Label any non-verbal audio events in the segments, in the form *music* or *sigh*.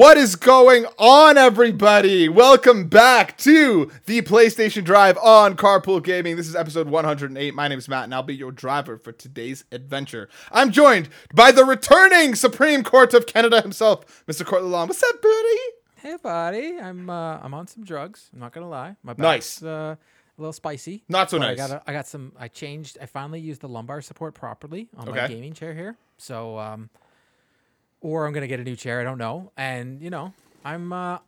What is going on, everybody? Welcome back to the PlayStation Drive on Carpool Gaming. This is episode 108. My name is Matt, and I'll be your driver for today's adventure. I'm joined by the returning Supreme Court of Canada himself, Mr. Court Lalonde. What's up, buddy? Hey, buddy. I'm uh, I'm on some drugs. I'm not gonna lie. My Nice. back's uh, a little spicy. Not so nice. I got a, I got some. I changed. I finally used the lumbar support properly on my gaming chair here. So um, or I'm gonna get a new chair. I don't know. And you know, I'm uh,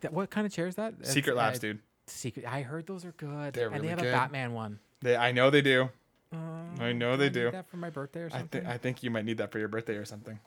th- what kind of chair is that? It's, Secret Labs, uh, dude. Secret. I heard those are good. They're and really they have good. a Batman one. They, I know they do. Uh, I know they I do. That for my birthday or something. I, th- I think you might need that for your birthday or something.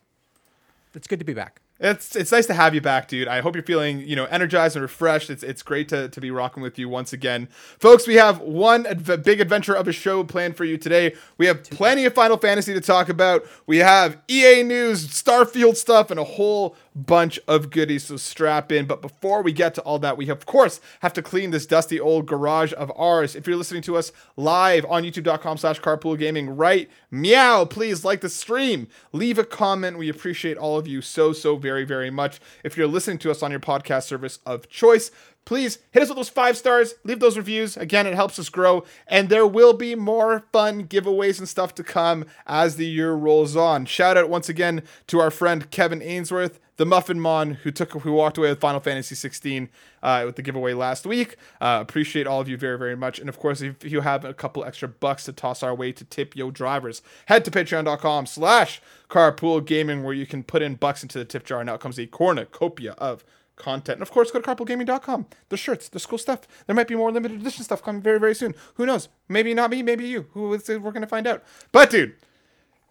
it's good to be back. It's it's nice to have you back, dude. I hope you're feeling you know energized and refreshed. It's it's great to, to be rocking with you once again, folks. We have one adv- big adventure of a show planned for you today. We have plenty of Final Fantasy to talk about. We have EA news, Starfield stuff, and a whole bunch of goodies. So strap in. But before we get to all that, we of course have to clean this dusty old garage of ours. If you're listening to us live on YouTube.com/slash Carpool Gaming right meow, please like the stream, leave a comment. We appreciate all of you so so very very very much. If you're listening to us on your podcast service of choice. Please hit us with those five stars, leave those reviews. Again, it helps us grow, and there will be more fun giveaways and stuff to come as the year rolls on. Shout out once again to our friend Kevin Ainsworth, the Muffin Mon, who took who walked away with Final Fantasy 16 uh, with the giveaway last week. Uh, appreciate all of you very very much, and of course, if you have a couple extra bucks to toss our way to tip yo drivers, head to Patreon.com/slash Carpool Gaming where you can put in bucks into the tip jar, and out comes a cornucopia of content. And of course, go to carpoolgaming.com. The shirts, the cool stuff. There might be more limited edition stuff coming very, very soon. Who knows? Maybe not me, maybe you. Who is it? We're going to find out. But, dude,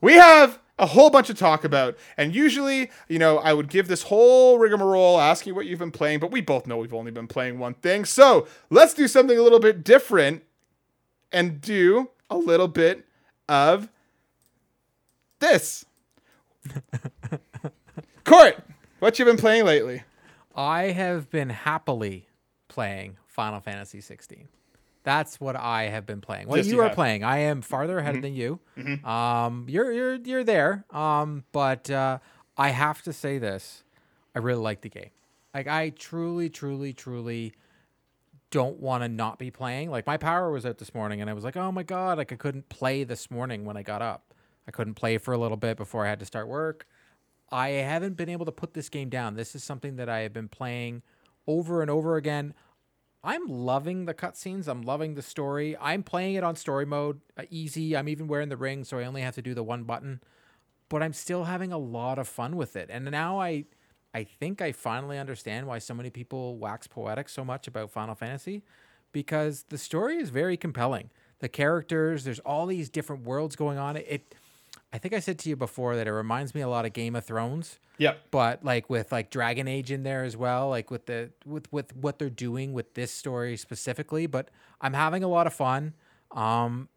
we have a whole bunch to talk about. And usually, you know, I would give this whole rigmarole, ask you what you've been playing, but we both know we've only been playing one thing. So let's do something a little bit different and do a little bit of this. *laughs* Court, what you been playing lately? I have been happily playing Final Fantasy 16. That's what I have been playing. What Yes, you you are playing, I am farther ahead than you. Um, you're you're you're there. Um, but uh, I have to say this: I really like the game. Like I truly, truly, truly don't want to not be playing. Like my power was out this morning, and I was like, oh my god, like I couldn't play this morning when I got up. I couldn't play for a little bit before I had to start work. I haven't been able to put this game down. This is something that I have been playing over and over again. I'm loving the cutscenes. I'm loving the story. I'm playing it on story mode, uh, easy. I'm even wearing the ring, so I only have to do the one button. But I'm still having a lot of fun with it. And now I, I think I finally understand why so many people wax poetic so much about Final Fantasy, because the story is very compelling. The characters, there's all these different worlds going on. It, I think I said to you before that it reminds me a lot of Game of Thrones Yep. but like with like Dragon Age in there as well, like with the with with what they're doing with this story specifically. But I'm having a lot of fun. Um,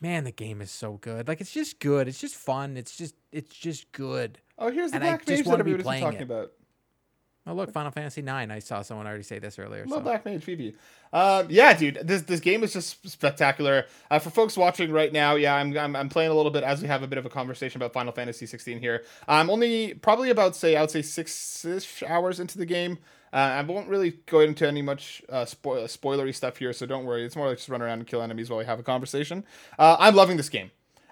man, the game is so good. Like it's just good. It's just fun. It's just it's just good. Oh, here's the And Black Mage that everybody's talking it. about. Oh look, Final Fantasy Nine. I saw someone already say this earlier. Love So. Black Mage Phoebe. Um, yeah, dude, this this game is just spectacular. Uh, for folks watching right now, yeah, I'm, I'm I'm playing a little bit as we have a bit of a conversation about Final Fantasy 16 here. I'm only probably about say I would say six ish hours into the game. Uh, I won't really go into any much uh, spoil- spoilery stuff here, so don't worry. It's more like just run around and kill enemies while we have a conversation. Uh, I'm loving this game.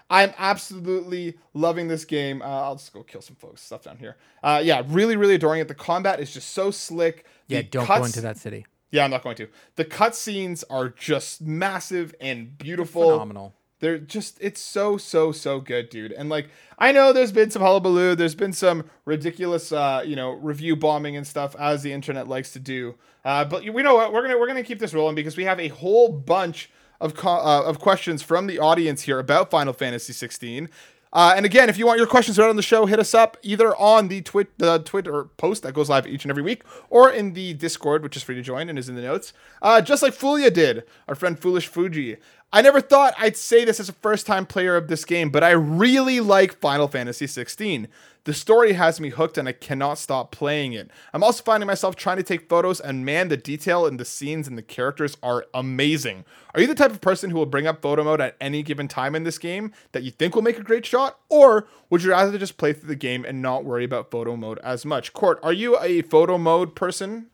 I'm absolutely loving this game. Uh, I'll just go kill some folks. Stuff down here. Uh, yeah, really, really adoring it. The combat is just so slick. Yeah, The don't cuts- go into that city. yeah, I'm not going to. The cutscenes are just massive and beautiful. Phenomenal. They're just it's so so so good, dude. And like I know there's been some hullabaloo, there's been some ridiculous uh, you know, review bombing and stuff as the internet likes to do. Uh, but we know what? We're going to we're going to keep this rolling because we have a whole bunch of co- uh, of questions from the audience here about Final Fantasy 16. Uh, and again, if you want your questions read on the show, hit us up either on the twit the Twitter post that goes live each and every week, or in the Discord, which is free to join and is in the notes. Uh, just like Fulia did, our friend Fulish Fuji. I never thought I'd say this as a first time player of this game, but I really like Final Fantasy 16. The story has me hooked and I cannot stop playing it. I'm also finding myself trying to take photos, and man, the detail in the scenes and the characters are amazing. Are you the type of person who will bring up photo mode at any given time in this game that you think will make a great shot? Or would you rather just play through the game and not worry about photo mode as much? Court, are you a photo mode person?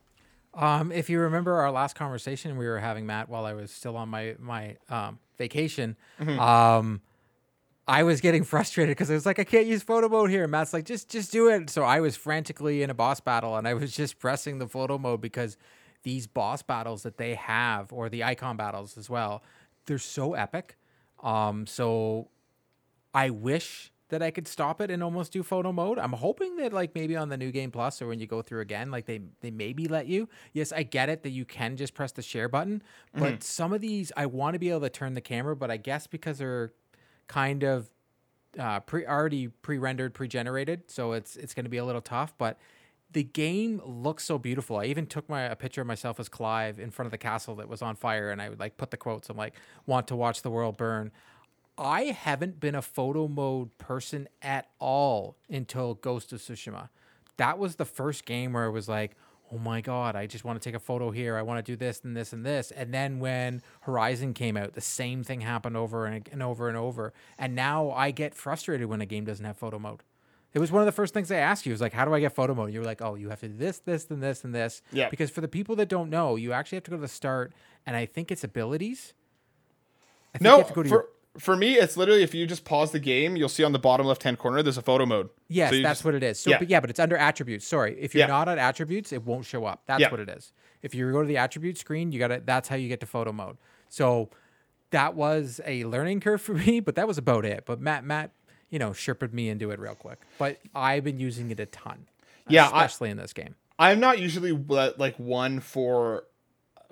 Um, if you remember our last conversation we were having, Matt, while I was still on my my um, vacation, um, I was getting *laughs* frustrated because I was like, I can't use photo mode here. And Matt's like, just just do it. So I was frantically in a boss battle, and I was just pressing the photo mode because these boss battles that they have, or the icon battles as well, they're so epic. Um, so I wish that I could stop it and almost do photo mode. I'm hoping that like maybe on the new game plus or when you go through again, like they they maybe let you. Yes, I get it that you can just press the share button, but some of these I want to be able to turn the camera, but I guess because they're kind of uh, pre already pre-rendered, pre-generated, so it's it's going to be a little tough, but the game looks so beautiful. I even took my a picture of myself as Clive in front of the castle that was on fire, and I would like put the quotes. I'm like, "Want to watch the world burn." I haven't been a photo mode person at all until Ghost of Tsushima. That was the first game where it was like, oh my god, I just want to take a photo here. I want to do this and this and this. And then when Horizon came out, the same thing happened over and, and over and over. And now I get frustrated when a game doesn't have photo mode. It was one of the first things I asked you. It was like, how do I get photo mode? You were like, oh, you have to do this, this, and this, and this. Yeah. Because for the people that don't know, you actually have to go to the start, and I think it's abilities. I think you No, have to go to for, your for me, it's literally if you just pause the game, you'll see on the bottom left hand corner there's a photo mode. Yes, So that's just- what it is. So, yeah. but yeah, but it's under attributes. Sorry, if you're Yeah. not on attributes, it won't show up. That's Yeah. what it is. If you go to the attribute screen, you got to. That's how you get to photo mode. So that was a learning curve for *laughs* me, but that was about it. But Matt, Matt, you know, sherped me into it real quick. But I've been using it a ton. Yeah, I- especially in this game. I'm not usually like one for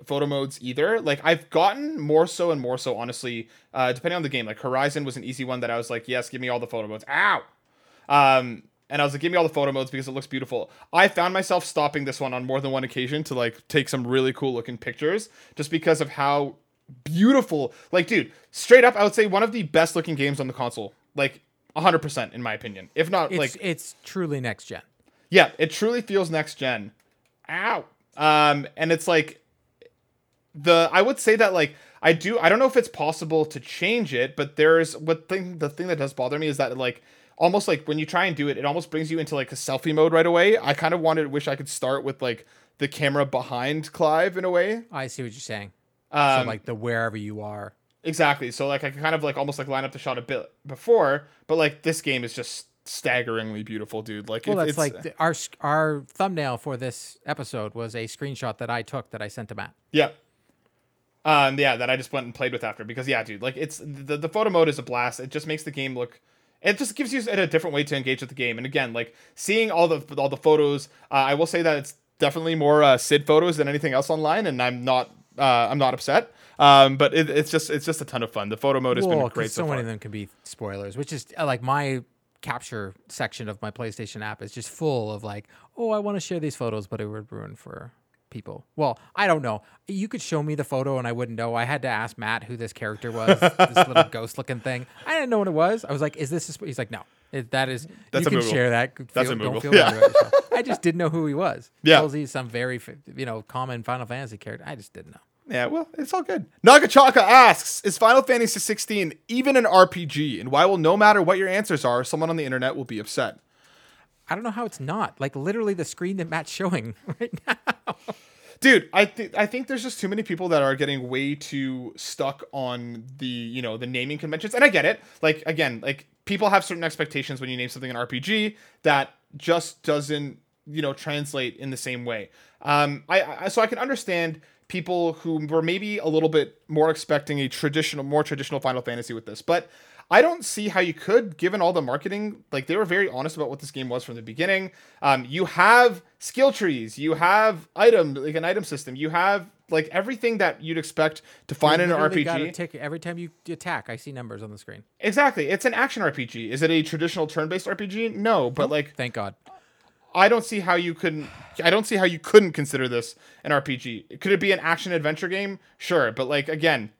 photo modes either. Like I've gotten more so and more so, honestly, uh, depending on the game. Like Horizon was an easy one that I was like, yes, give me all the photo modes. Ow. Um, and I was like, give me all the photo modes because it looks beautiful. I found myself stopping this one on more than one occasion to like take some really cool looking pictures just because of how beautiful. Like, dude, straight up, I would say one of the best looking games on the console. Like, 100% in my opinion. If not, It's like, it's truly next gen. yeah, it truly feels next gen. Ow. Um, and it's like the I would say that like I do I don't know if it's possible to change it, but there's what thing the thing that does bother me is that like almost like when you try and do it, it almost brings you into like a selfie mode right away. I kind of wanted wish I could start with like the camera behind Clive in a way. I see what you're saying. Um, so like the wherever you are. Exactly. So like I can kind of like almost like line up the shot a bit before, but like this game is just staggeringly beautiful, dude. Like Well, it- that's it's like the, our our thumbnail for this episode was a screenshot that I took that I sent to Matt. Yeah. Um, yeah, that I just went and played with after because yeah, dude, like it's the, the photo mode is a blast. It just makes the game look it just gives you a different way to engage with the game. And again, like seeing all the all the photos, uh, I will say that it's definitely more uh, Cid photos than anything else online, and I'm not uh, I'm not upset. Um, but it, it's just it's just a ton of fun. The photo mode has been great so so many of them can be spoilers, which is uh, like my capture section of my PlayStation app is just full of like, oh, I want to share these photos, but it would ruin for people. Well, I don't know. You could show me the photo and I wouldn't know. I had to ask Matt who this character was, this *laughs* little ghost looking thing. I didn't know what it was. I was like, is this? A sp-? He's like, no. It, that is. That's you can Moogle. share that. That's Feel- a Don't Moogle. feel Yeah. bad about yourself. *laughs* I just didn't know who he was. Yeah. Tells he's some very, you know, common Final Fantasy character. I just didn't know. Yeah, well, it's all good. Nagachaka asks, is Final Fantasy 16 even an RPG? And why will no matter what your answers are, someone on the internet will be upset? I don't know how it's not. Like literally the screen that Matt's showing *laughs* right now. dude i think i think there's just too many people that are getting way too stuck on the you know the naming conventions and i get it like again like people have certain expectations when you name something an rpg that just doesn't you know translate in the same way um i, I so i can understand people who were maybe a little bit more expecting a traditional more traditional final fantasy with this but I don't see how you could, given all the marketing. Like they were very honest about what this game was from the beginning. Um, you have skill trees, you have item like an item system, you have like everything that you'd expect to find in an Literally got a RPG. tick- every time you attack, I see numbers on the screen. exactly, it's an action RPG. Is it a traditional turn-based RPG? No, but like Thank God. I don't see how you couldn't. I don't see how you couldn't consider this an RPG. Could it be an action adventure game? Sure, but like again,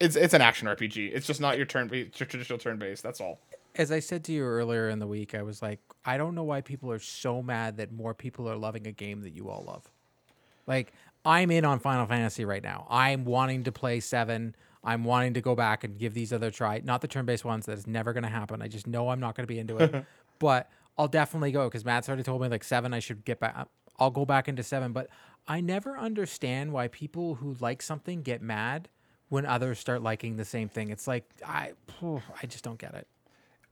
it's it's an action RPG. It's just not your turn your traditional turn based. That's all. As I said to you earlier in the week, I was like, I don't know why people are so mad that more people are loving a game that you all love. Like, I'm in on Final Fantasy right now. I'm wanting to play seven. I'm wanting to go back and give these other try. Not the turn-based ones. That is never going to happen. I just know I'm not going to be into it. *laughs* but I'll definitely go because Matt's already told me like seven. I should get back. I'll go back into seven. But I never understand why people who like something get mad when others start liking the same thing. It's like I, I just don't get it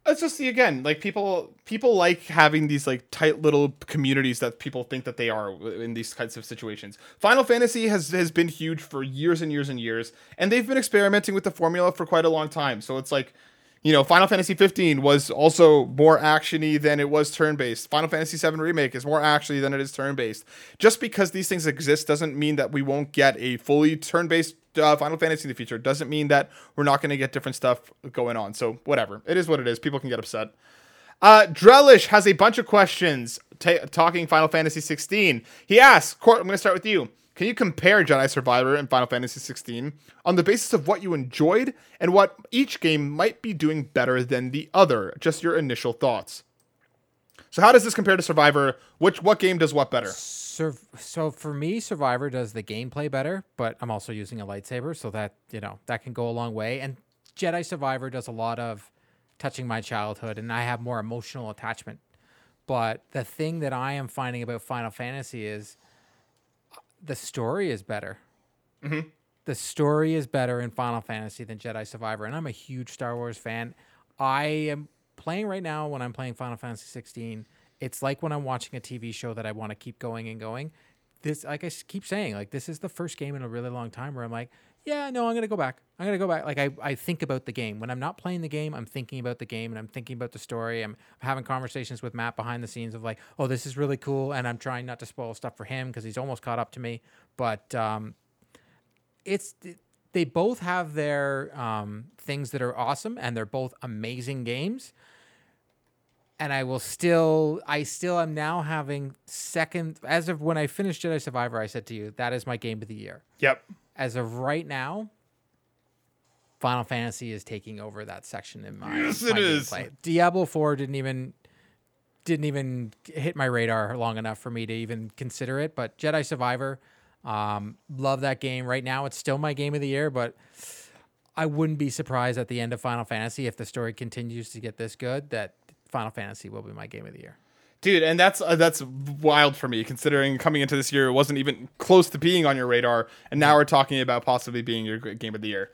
it's just the again like people people like having these like tight little communities that people think that they are in these kinds of situations final fantasy has has been huge for years and years and years and they've been experimenting with the formula for quite a long time so it's like you know final fantasy 15 was also more actiony than it was turn-based final fantasy 7 remake is more actiony than it is turn-based just because these things exist doesn't mean that we won't get a fully turn-based uh, Final Fantasy in the future. Doesn't mean that we're not going to get different stuff going on. So whatever, it is what it is. People can get upset. Uh, Drellesh has a bunch of questions t- talking Final Fantasy 16. He asks, Court, I'm going to start with you. Can you compare Jedi Survivor and Final Fantasy 16 on the basis of what you enjoyed and what each game might be doing better than the other? Just your initial thoughts. So how does this compare to Survivor? Which what game does what better? Sur- so for me, Survivor does the gameplay better, but I'm also using a lightsaber, so that you know that can go a long way. And Jedi Survivor does a lot of touching my childhood, and I have more emotional attachment. But the thing that I am finding about Final Fantasy is the story is better. Mm-hmm. The story is better in Final Fantasy than Jedi Survivor, and I'm a huge Star Wars fan. I am playing right now when I'm playing Final Fantasy 16 it's like when I'm watching a TV show that I want to keep going and going. This, like I keep saying, like this is the first game in a really long time where I'm like, yeah, no, I'm gonna go back. I'm gonna go back. Like I, I think about the game when I'm not playing the game. I'm thinking about the game and I'm thinking about the story. I'm having conversations with Matt behind the scenes of like, oh, this is really cool, and I'm trying not to spoil stuff for him because he's almost caught up to me. But um, it's they both have their um, things that are awesome, and they're both amazing games and I will still, I still am now having second. As of when I finished Jedi Survivor, I said to you that is my game of the year. Yep. As of right now, Final Fantasy is taking over that section in my. Yes, my it is. Gameplay. Diablo Four didn't even didn't even hit my radar long enough for me to even consider it. But Jedi Survivor, um, love that game. Right now, it's still my game of the year, but. I wouldn't be surprised at the end of Final Fantasy if the story continues to get this good that Final Fantasy will be my game of the year. Dude, and that's uh, that's wild for me considering coming into this year it wasn't even close to being on your radar, and now we're talking about possibly being your game of the year.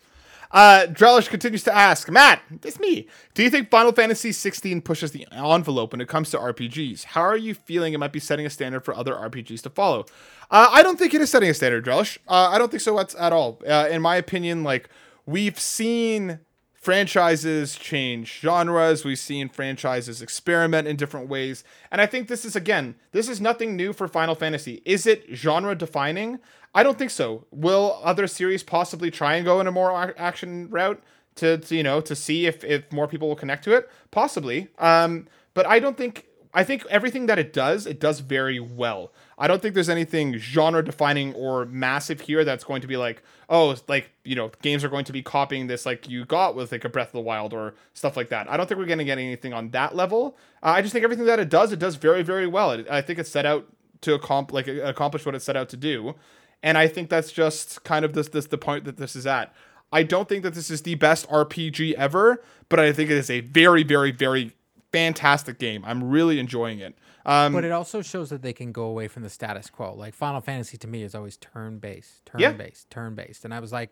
Uh, Drellesh continues to ask, Matt, it's me. Do you think Final Fantasy 16 pushes the envelope when it comes to RPGs? How are you feeling it might be setting a standard for other RPGs to follow? Uh, I don't think it is setting a standard, Drellesh. Uh, I don't think so at, at all. Uh, in my opinion, like we've seen franchises change genres. We've seen franchises experiment in different ways. And I think this is, again, this is nothing new for Final Fantasy. Is it genre defining? I don't think so. Will other series possibly try and go in a more action route to, to you know, to see if, if more people will connect to it? Possibly. Um, but I don't think, I think everything that it does, it does very well. I don't think there's anything genre defining or massive here that's going to be like, oh, like, you know, games are going to be copying this like you got with like a Breath of the Wild or stuff like that. I don't think we're going to get anything on that level. Uh, I just think everything that it does, it does very, very well. It, I think it's set out to accomplish, like, accomplish what it set out to do. And I think that's just kind of this, this the point that this is at. I don't think that this is the best RPG ever, but I think it is a very, very, very fantastic game. I'm really enjoying it. Um, but it also shows that they can go away from the status quo. Like Final Fantasy to me is always turn based, turn yeah. based, turn based. And I was like,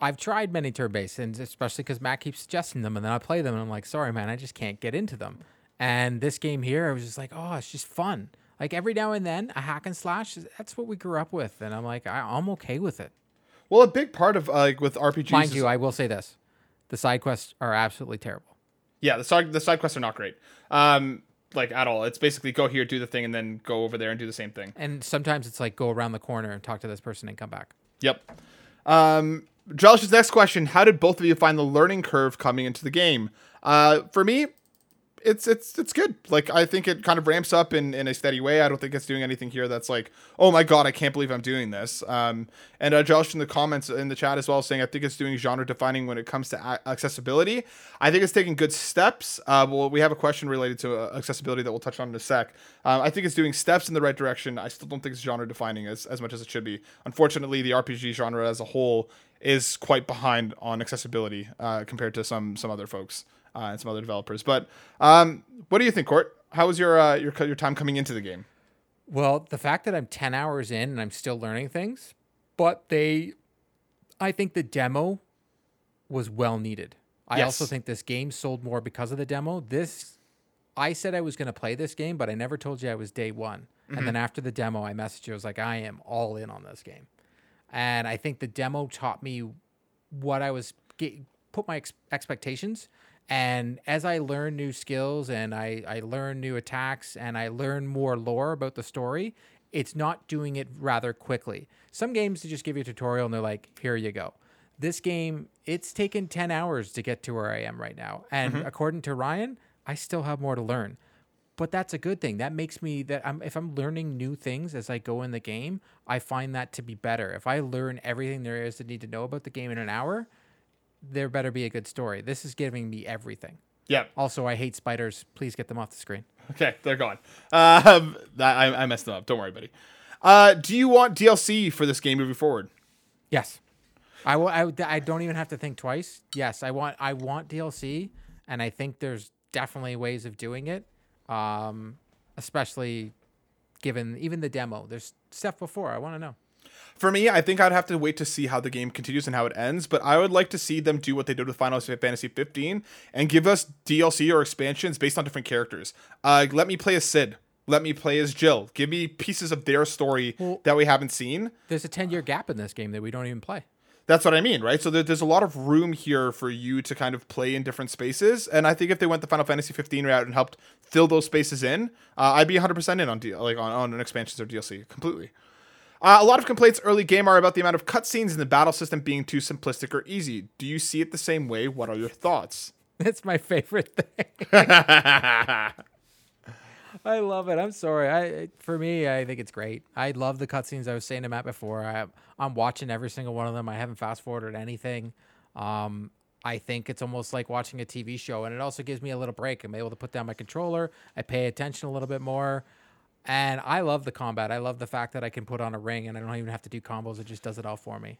I've tried many turn based, and especially because Matt keeps suggesting them, and then I play them, and I'm like, sorry, man, I just can't get into them. And this game here, I was just like, oh, it's just fun. Like every now and then, a hack and slash, that's what we grew up with, and I'm like, I, am okay with it. Well, a big part of uh, like with RPGs, mind you, I will say this: the side quests are absolutely terrible. Yeah, the side the side quests are not great. Um, like at all. It's basically go here, do the thing, and then go over there and do the same thing. And sometimes it's like go around the corner and talk to this person and come back. Yep. Um, Josh's next question: How did both of you find the learning curve coming into the game? Uh, for me, it's it's it's good. Like I think it kind of ramps up in, in a steady way. I don't think it's doing anything here that's like, oh my god, I can't believe I'm doing this. Um, and uh, Josh in the comments in the chat as well saying I think it's doing genre defining when it comes to accessibility. I think it's taking good steps. Uh, well, we have a question related to uh, accessibility that we'll touch on in a sec. Um, I think it's doing steps in the right direction. I still don't think it's genre defining as as much as it should be. Unfortunately, the RPG genre as a whole is quite behind on accessibility uh, compared to some some other folks uh, and some other developers. But um, what do you think, Court? How was your uh, your your time coming into the game? Well, the fact that I'm 10 hours in and I'm still learning things, but they, I think the demo was well needed. I Yes. also think this game sold more because of the demo. This, I said I was going to play this game, but I never told you I was day one. And then after the demo, I messaged you. I was like, I am all in on this game. And I think the demo taught me what I was get, put my ex- expectations. And as I learn new skills and I, I learn new attacks and I learn more lore about the story, it's not doing it rather quickly. Some games they just give you a tutorial and they're like, here you go. This game, it's taken 10 hours to get to where I am right now. And mm-hmm. according to Ryan, I still have more to learn but that's a good thing. That makes me that I'm if I'm learning new things as I go in the game, I find that to be better. If I learn everything there is to need to know about the game in an hour, there better be a good story. This is giving me everything. Yeah. Also, I hate spiders. Please get them off the screen. Okay, they're gone. Um, I, I messed them up. Don't worry, buddy. Uh, do you want DLC for this game moving forward? Yes. I will I, I don't even have to think twice. Yes, I want I want DLC and I think there's definitely ways of doing it. Um especially given even the demo. There's stuff before. I want to know. For me, I think I'd have to wait to see how the game continues and how it ends, but I would like to see them do what they did with Final Fantasy 15 and give us DLC or expansions based on different characters. Uh, let me play as Cid. Let me play as Jill. Give me pieces of their story Well- that we haven't seen. There's a 10-year gap in this game that we don't even play. That's what I mean, right? So there, there's a lot of room here for you to kind of play in different spaces, and I think if they went the Final Fantasy 15 route and helped fill those spaces in, uh, I'd be 100% in on D- like on, on an expansions or DLC completely. Uh, a lot of complaints early game are about the amount of cutscenes in the battle system being too simplistic or easy. Do you see it the same way? What are your thoughts? *laughs* That's my favorite thing. *laughs* I love it. I'm sorry. I for me, I think it's great. I love the cutscenes. I was saying to Matt before. I, I'm watching every single one of them. I haven't fast forwarded anything. Um, I think it's almost like watching a TV show, and it also gives me a little break. I'm able to put down my controller. I pay attention a little bit more, and I love the combat. I love the fact that I can put on a ring and I don't even have to do combos. It just does it all for me.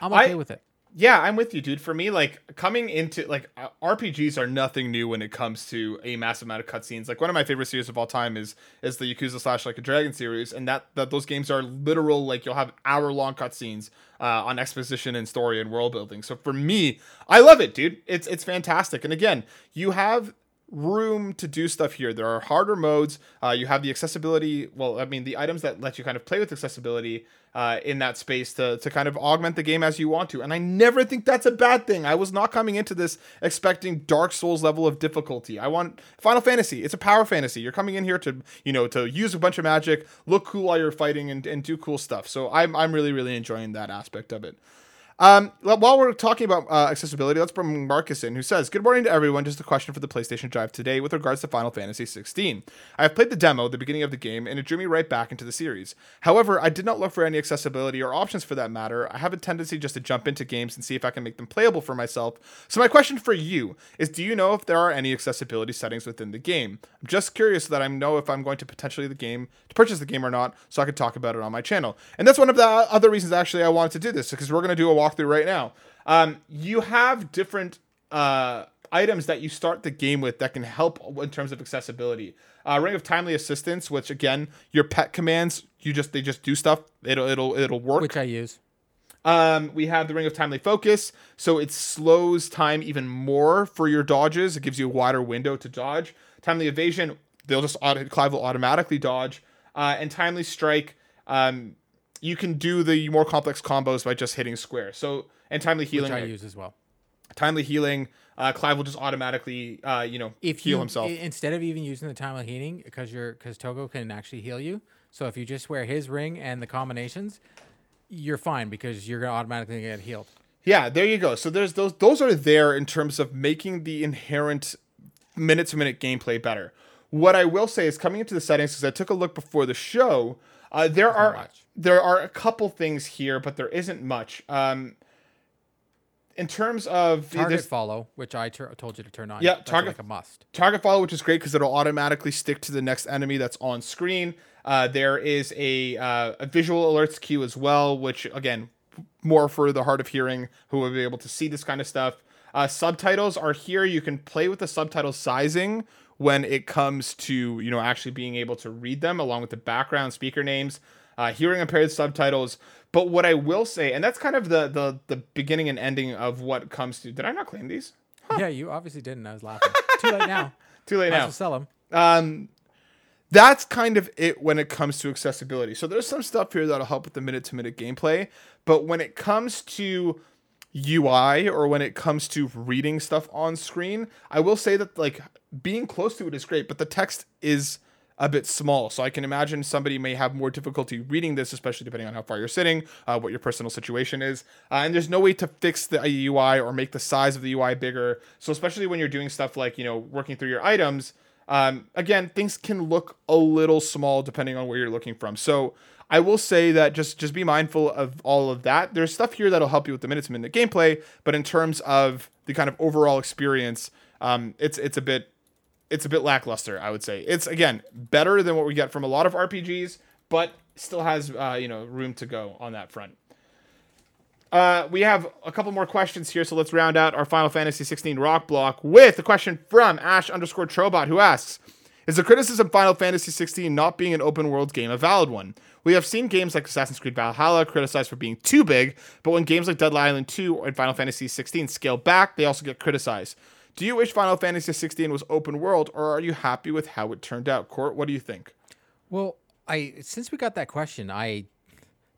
I'm I- okay with it. Yeah, I'm with you, dude. For me, like coming into like uh, RPGs are nothing new when it comes to a massive amount of cutscenes. Like one of my favorite series of all time is is the Yakuza slash like a Dragon series, and that that those games are literal like you'll have hour long cutscenes uh, on exposition and story and world building. So for me, I love it, dude. It's it's fantastic. And again, you have room to do stuff here. There are harder modes. Uh, you have the accessibility. Well, I mean, the items that let you kind of play with accessibility uh, in that space to, to kind of augment the game as you want to. And I never think that's a bad thing. I was not coming into this expecting Dark Souls level of difficulty. I want Final Fantasy. It's a power fantasy. You're coming in here to, you know, to use a bunch of magic, look cool while you're fighting, and, and do cool stuff. So I'm, I'm really, really enjoying that aspect of it. Um, while we're talking about uh, accessibility, let's bring Marcus in, who says, "Good morning to everyone. Just a question for the PlayStation Drive today with regards to Final Fantasy 16. I have played the demo, the beginning of the game, and it drew me right back into the series. However, I did not look for any accessibility or options for that matter. I have a tendency just to jump into games and see if I can make them playable for myself. So my question for you is, do you know if there are any accessibility settings within the game? I'm just curious so that I know if I'm going to potentially the game to purchase the game or not, so I could talk about it on my channel. And that's one of the other reasons actually I wanted to do this because we're going to do a walkthrough right now. Um, you have different uh, items that you start the game with that can help in terms of accessibility. Uh, Ring of Timely Assistance, which again, your pet commands, you just they just do stuff. It'll it'll it'll work. Which I use. Um, we have the Ring of Timely Focus, so it slows time even more for your dodges. It gives you a wider window to dodge. Timely Evasion, they'll just auto, Clive will automatically dodge. Uh, and Timely Strike, um, you can do the more complex combos by just hitting square. So and Timely healing Which I use as well. Timely Healing, uh, Clive will just automatically, uh, you know, if heal you himself. instead of even using the time of healing because you're because Torgal can actually heal you. So if you just wear his ring and the combinations, you're fine because you're gonna automatically get healed. Yeah, there you go. So there's those those are there in terms of making the inherent minute to minute gameplay better. What I will say is coming into the settings because I took a look before the show. Uh, there are there are a couple things here, but there isn't much. Um, in terms of Target this- follow, which I tur- told you to turn on. Yeah, That's target- like a must. target follow, which is great because it'll automatically stick to the next enemy that's on screen. Uh, there is a uh, a visual alerts queue as well, which again, more for the hard of hearing who will be able to see this kind of stuff. Uh, subtitles are here. You can play with the subtitle sizing when it comes to you know actually being able to read them, along with the background speaker names, uh, hearing impaired subtitles. But what I will say, and that's kind of the the the beginning and ending of what comes to. Did I not claim these? Yeah, you obviously didn't. I was laughing. Too late now. *laughs* Too late Might as now. well sell them. um that's kind of it when it comes to accessibility. So there's some stuff here that'll help with the minute to minute gameplay, but when it comes to UI or when it comes to reading stuff on screen, I will say that like being close to it is great, but the text is a bit small. So I can imagine somebody may have more difficulty reading this, especially depending on how far you're sitting, uh, what your personal situation is. Uh, and there's no way to fix the UI or make the size of the UI bigger. So especially when you're doing stuff like, you know, working through your items, um, again, things can look a little small depending on where you're looking from. So I will say that just just be mindful of all of that. There's stuff here that'll help you with the minute to minute gameplay, but in terms of the kind of overall experience, um, it's it's a bit it's a bit lackluster. I would say it's again better than what we get from a lot of RPGs, but still has uh, you know room to go on that front. Uh, we have a couple more questions here, so let's round out our Final Fantasy 16 rock block with a question from Ash underscore Trobot, who asks, "Is the criticism Final Fantasy 16 not being an open world game a valid one? We have seen games like Assassin's Creed Valhalla criticized for being too big, but when games like Dead Island 2 and Final Fantasy 16 scale back, they also get criticized. Do you wish Final Fantasy 16 was open world, or are you happy with how it turned out? Court, what do you think? Well, I since we got that question, I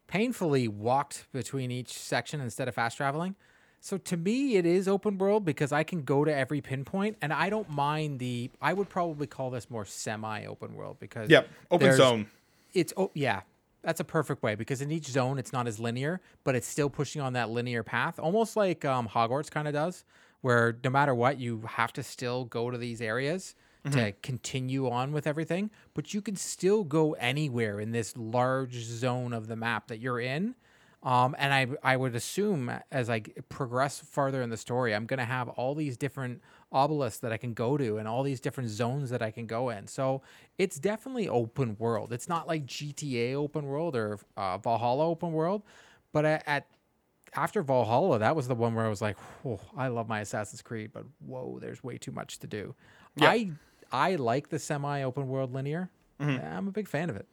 painfully walked between each section instead of fast traveling. So to me, it is open world because I can go to every pinpoint, and I don't mind the. I would probably call this more semi-open world because Yep, open zone. It's oh yeah, that's a perfect way because in each zone it's not as linear, but it's still pushing on that linear path, almost like um, Hogwarts kind of does, where no matter what you have to still go to these areas to continue on with everything, but you can still go anywhere in this large zone of the map that you're in. Um, and I I would assume as I progress farther in the story, I'm gonna have all these different obelisks that I can go to and all these different zones that I can go in. So it's definitely open world. It's not like GTA open world or uh, Valhalla open world, but at, at after Valhalla, that was the one where I was like, "Whoa, I love my Assassin's Creed, but whoa, there's way too much to do." Yeah. I I like the semi-open world linear. I'm a big fan of it.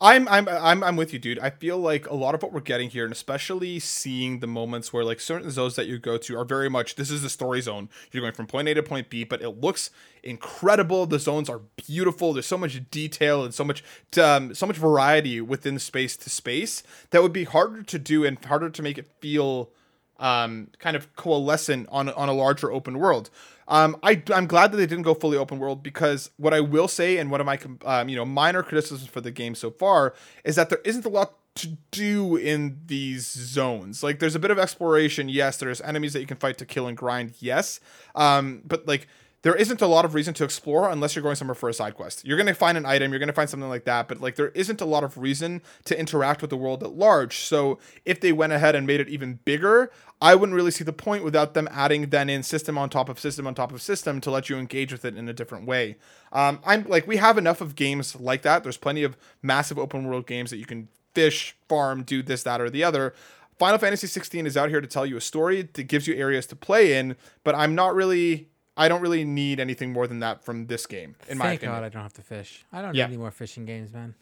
I'm I'm I'm I'm with you, dude. I feel like a lot of what we're getting here, and especially seeing the moments where like certain zones that you go to are very much this is the story zone. You're going from point A to point B, but it looks incredible. The zones are beautiful. There's so much detail and so much um, so much variety within space to space that would be harder to do and harder to make it feel um, kind of coalescent on on a larger open world. Um, I I'm glad that they didn't go fully open world because what I will say and one of my um, you know minor criticisms for the game so far is that there isn't a lot to do in these zones. Like there's a bit of exploration, yes. There's enemies that you can fight to kill and grind, yes. Um, but like there isn't a lot of reason to explore unless you're going somewhere for a side quest. You're gonna find an item, you're gonna find something like that, but like there isn't a lot of reason to interact with the world at large. So if they went ahead and made it even bigger, I wouldn't really see the point without them adding then in system on top of system on top of system to let you engage with it in a different way. Um, I'm like we have enough of games like that. There's plenty of massive open world games that you can fish, farm, do this, that, or the other. Final Fantasy 16 is out here to tell you a story that gives you areas to play in, but I'm not really I don't really need anything more than that from this game, in my Thank opinion. God I don't have to fish. I don't Yeah. need any more fishing games, man.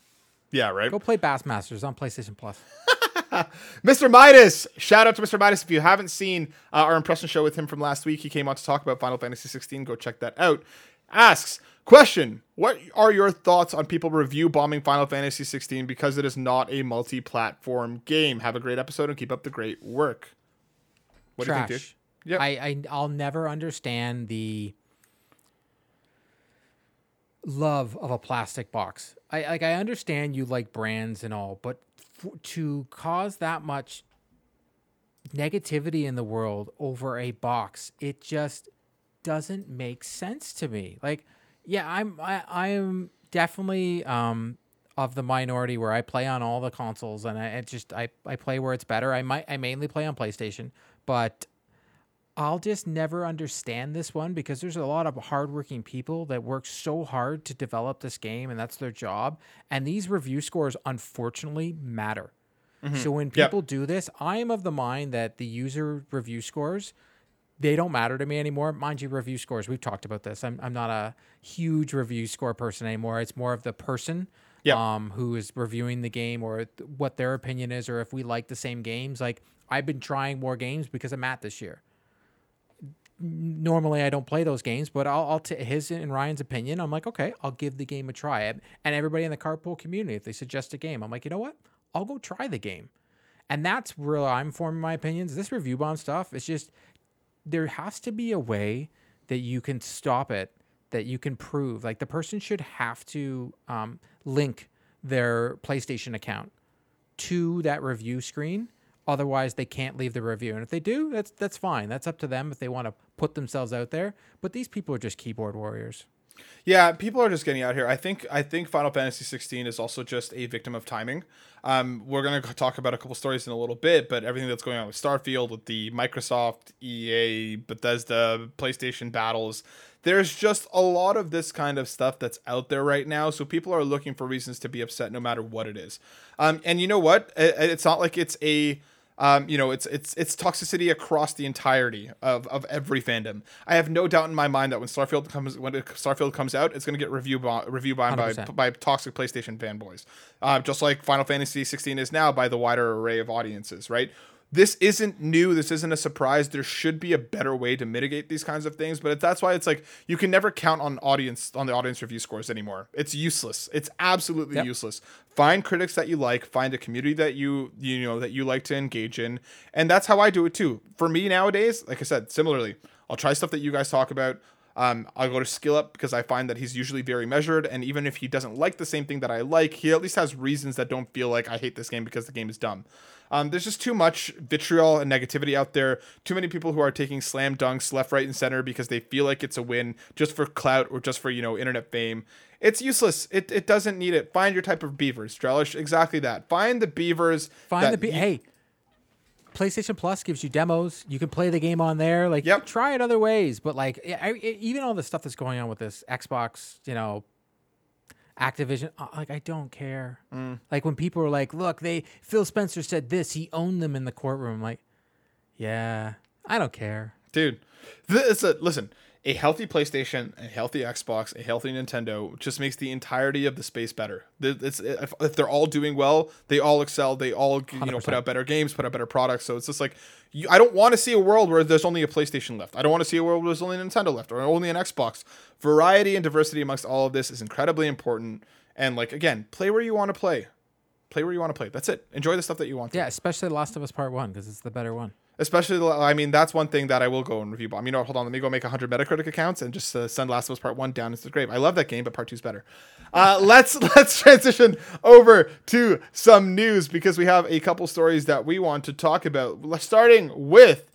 Yeah, right. Go play Bassmasters on PlayStation Plus. *laughs* Mr. Midas, shout out to Mr. Midas. If you haven't seen uh, our impression show with him from last week, he came on to talk about Final Fantasy 16. Go check that out. Asks, question, what are your thoughts on people review bombing Final Fantasy 16 because it is not a multi-platform game? Have a great episode and keep up the great work. What Trash. do you think, dude? Yeah. I, I I'll never understand the love of a plastic box. I like I understand you like brands and all, but f- to cause that much negativity in the world over a box, it just doesn't make sense to me. Like, yeah, I'm I, I am definitely um of the minority where I play on all the consoles and I just I, I play where it's better. I might I mainly play on PlayStation, but I'll just never understand this one because there's a lot of hardworking people that work so hard to develop this game and that's their job. And these review scores unfortunately matter. So when Mm-hmm. Yep. people do this, I am of the mind that the user review scores they don't matter to me anymore. Mind you, review scores, we've talked about this. I'm, I'm not a huge review score person anymore. It's more of the person Yep. um, who is reviewing the game or what their opinion is or if we like the same games. Like, I've been trying more games because of Matt this year. Normally, I don't play those games, but I'll, I'll take his and Ryan's opinion. I'm like, okay, I'll give the game a try. And everybody in the carpool community, if they suggest a game, I'm like, you know what? I'll go try the game. And that's where I'm forming my opinions. This review bomb stuff, it's just there has to be a way that you can stop it that you can prove like the person should have to um, link their playstation account to that review screen otherwise they can't leave the review and if they do that's that's fine that's up to them if they want to put themselves out there but these people are just keyboard warriors Yeah, people are just getting out here. I think I think Final Fantasy 16 is also just a victim of timing. Um, we're gonna talk about a couple stories in a little bit, but everything that's going on with Starfield, with the Microsoft, EA, Bethesda, PlayStation battles, there's just a lot of this kind of stuff that's out there right now. So people are looking for reasons to be upset, no matter what it is. Um, and you know what? It- it's not like it's a um, you know, it's it's it's toxicity across the entirety of, of every fandom. I have no doubt in my mind that when Starfield comes when Starfield comes out, it's going to get review by review by by, by toxic PlayStation fanboys, uh, just like Final Fantasy 16 is now by the wider array of audiences. Right? This isn't new. This isn't a surprise. There should be a better way to mitigate these kinds of things, but that's why it's like you can never count on audience on the audience review scores anymore. It's useless. It's absolutely Yep. useless find critics that you like find a community that you you know that you like to engage in and that's how i do it too for me nowadays like i said similarly i'll try stuff that you guys talk about um, i'll go to skill up because i find that he's usually very measured and even if he doesn't like the same thing that i like he at least has reasons that don't feel like i hate this game because the game is dumb um, there's just too much vitriol and negativity out there. Too many people who are taking slam dunks left, right, and center because they feel like it's a win just for clout or just for you know internet fame. It's useless. It, it doesn't need it. Find your type of beavers, Drellesh. Exactly that. Find the beavers. find the be- you- hey PlayStation Plus gives you demos. You can play the game on there. Like, Yep. try it other ways. But like, I, I- even all the stuff that's going on with this Xbox, you know, Activision, uh, like, I don't care. Mm. Like when people are like, "Look, they Phil Spencer said this. He owned them in the courtroom." I'm like, yeah, I don't care. dude. This a, listen. A healthy PlayStation, a healthy Xbox, a healthy Nintendo just makes the entirety of the space better. It's, if, if they're all doing well, they all excel. They all you know put 100%. out better games, put out better products. So it's just like you, I don't want to see a world where there's only a PlayStation left. I don't want to see a world where there's only a Nintendo left or only an Xbox. Variety and diversity amongst all of this is incredibly important. And like again, play where you want to play. Play where you want to play. That's it. Enjoy the stuff that you want. To Yeah, especially The Last of Us Part One because it's the better one. Especially i mean that's one thing that i will go and review bomb you know hold on let me go make 100 metacritic accounts and just uh, send last of us part one down into the grave. I love that game but part two's better. Uh, *laughs* let's *laughs* let's transition over to some news because we have a couple stories that we want to talk about. Starting with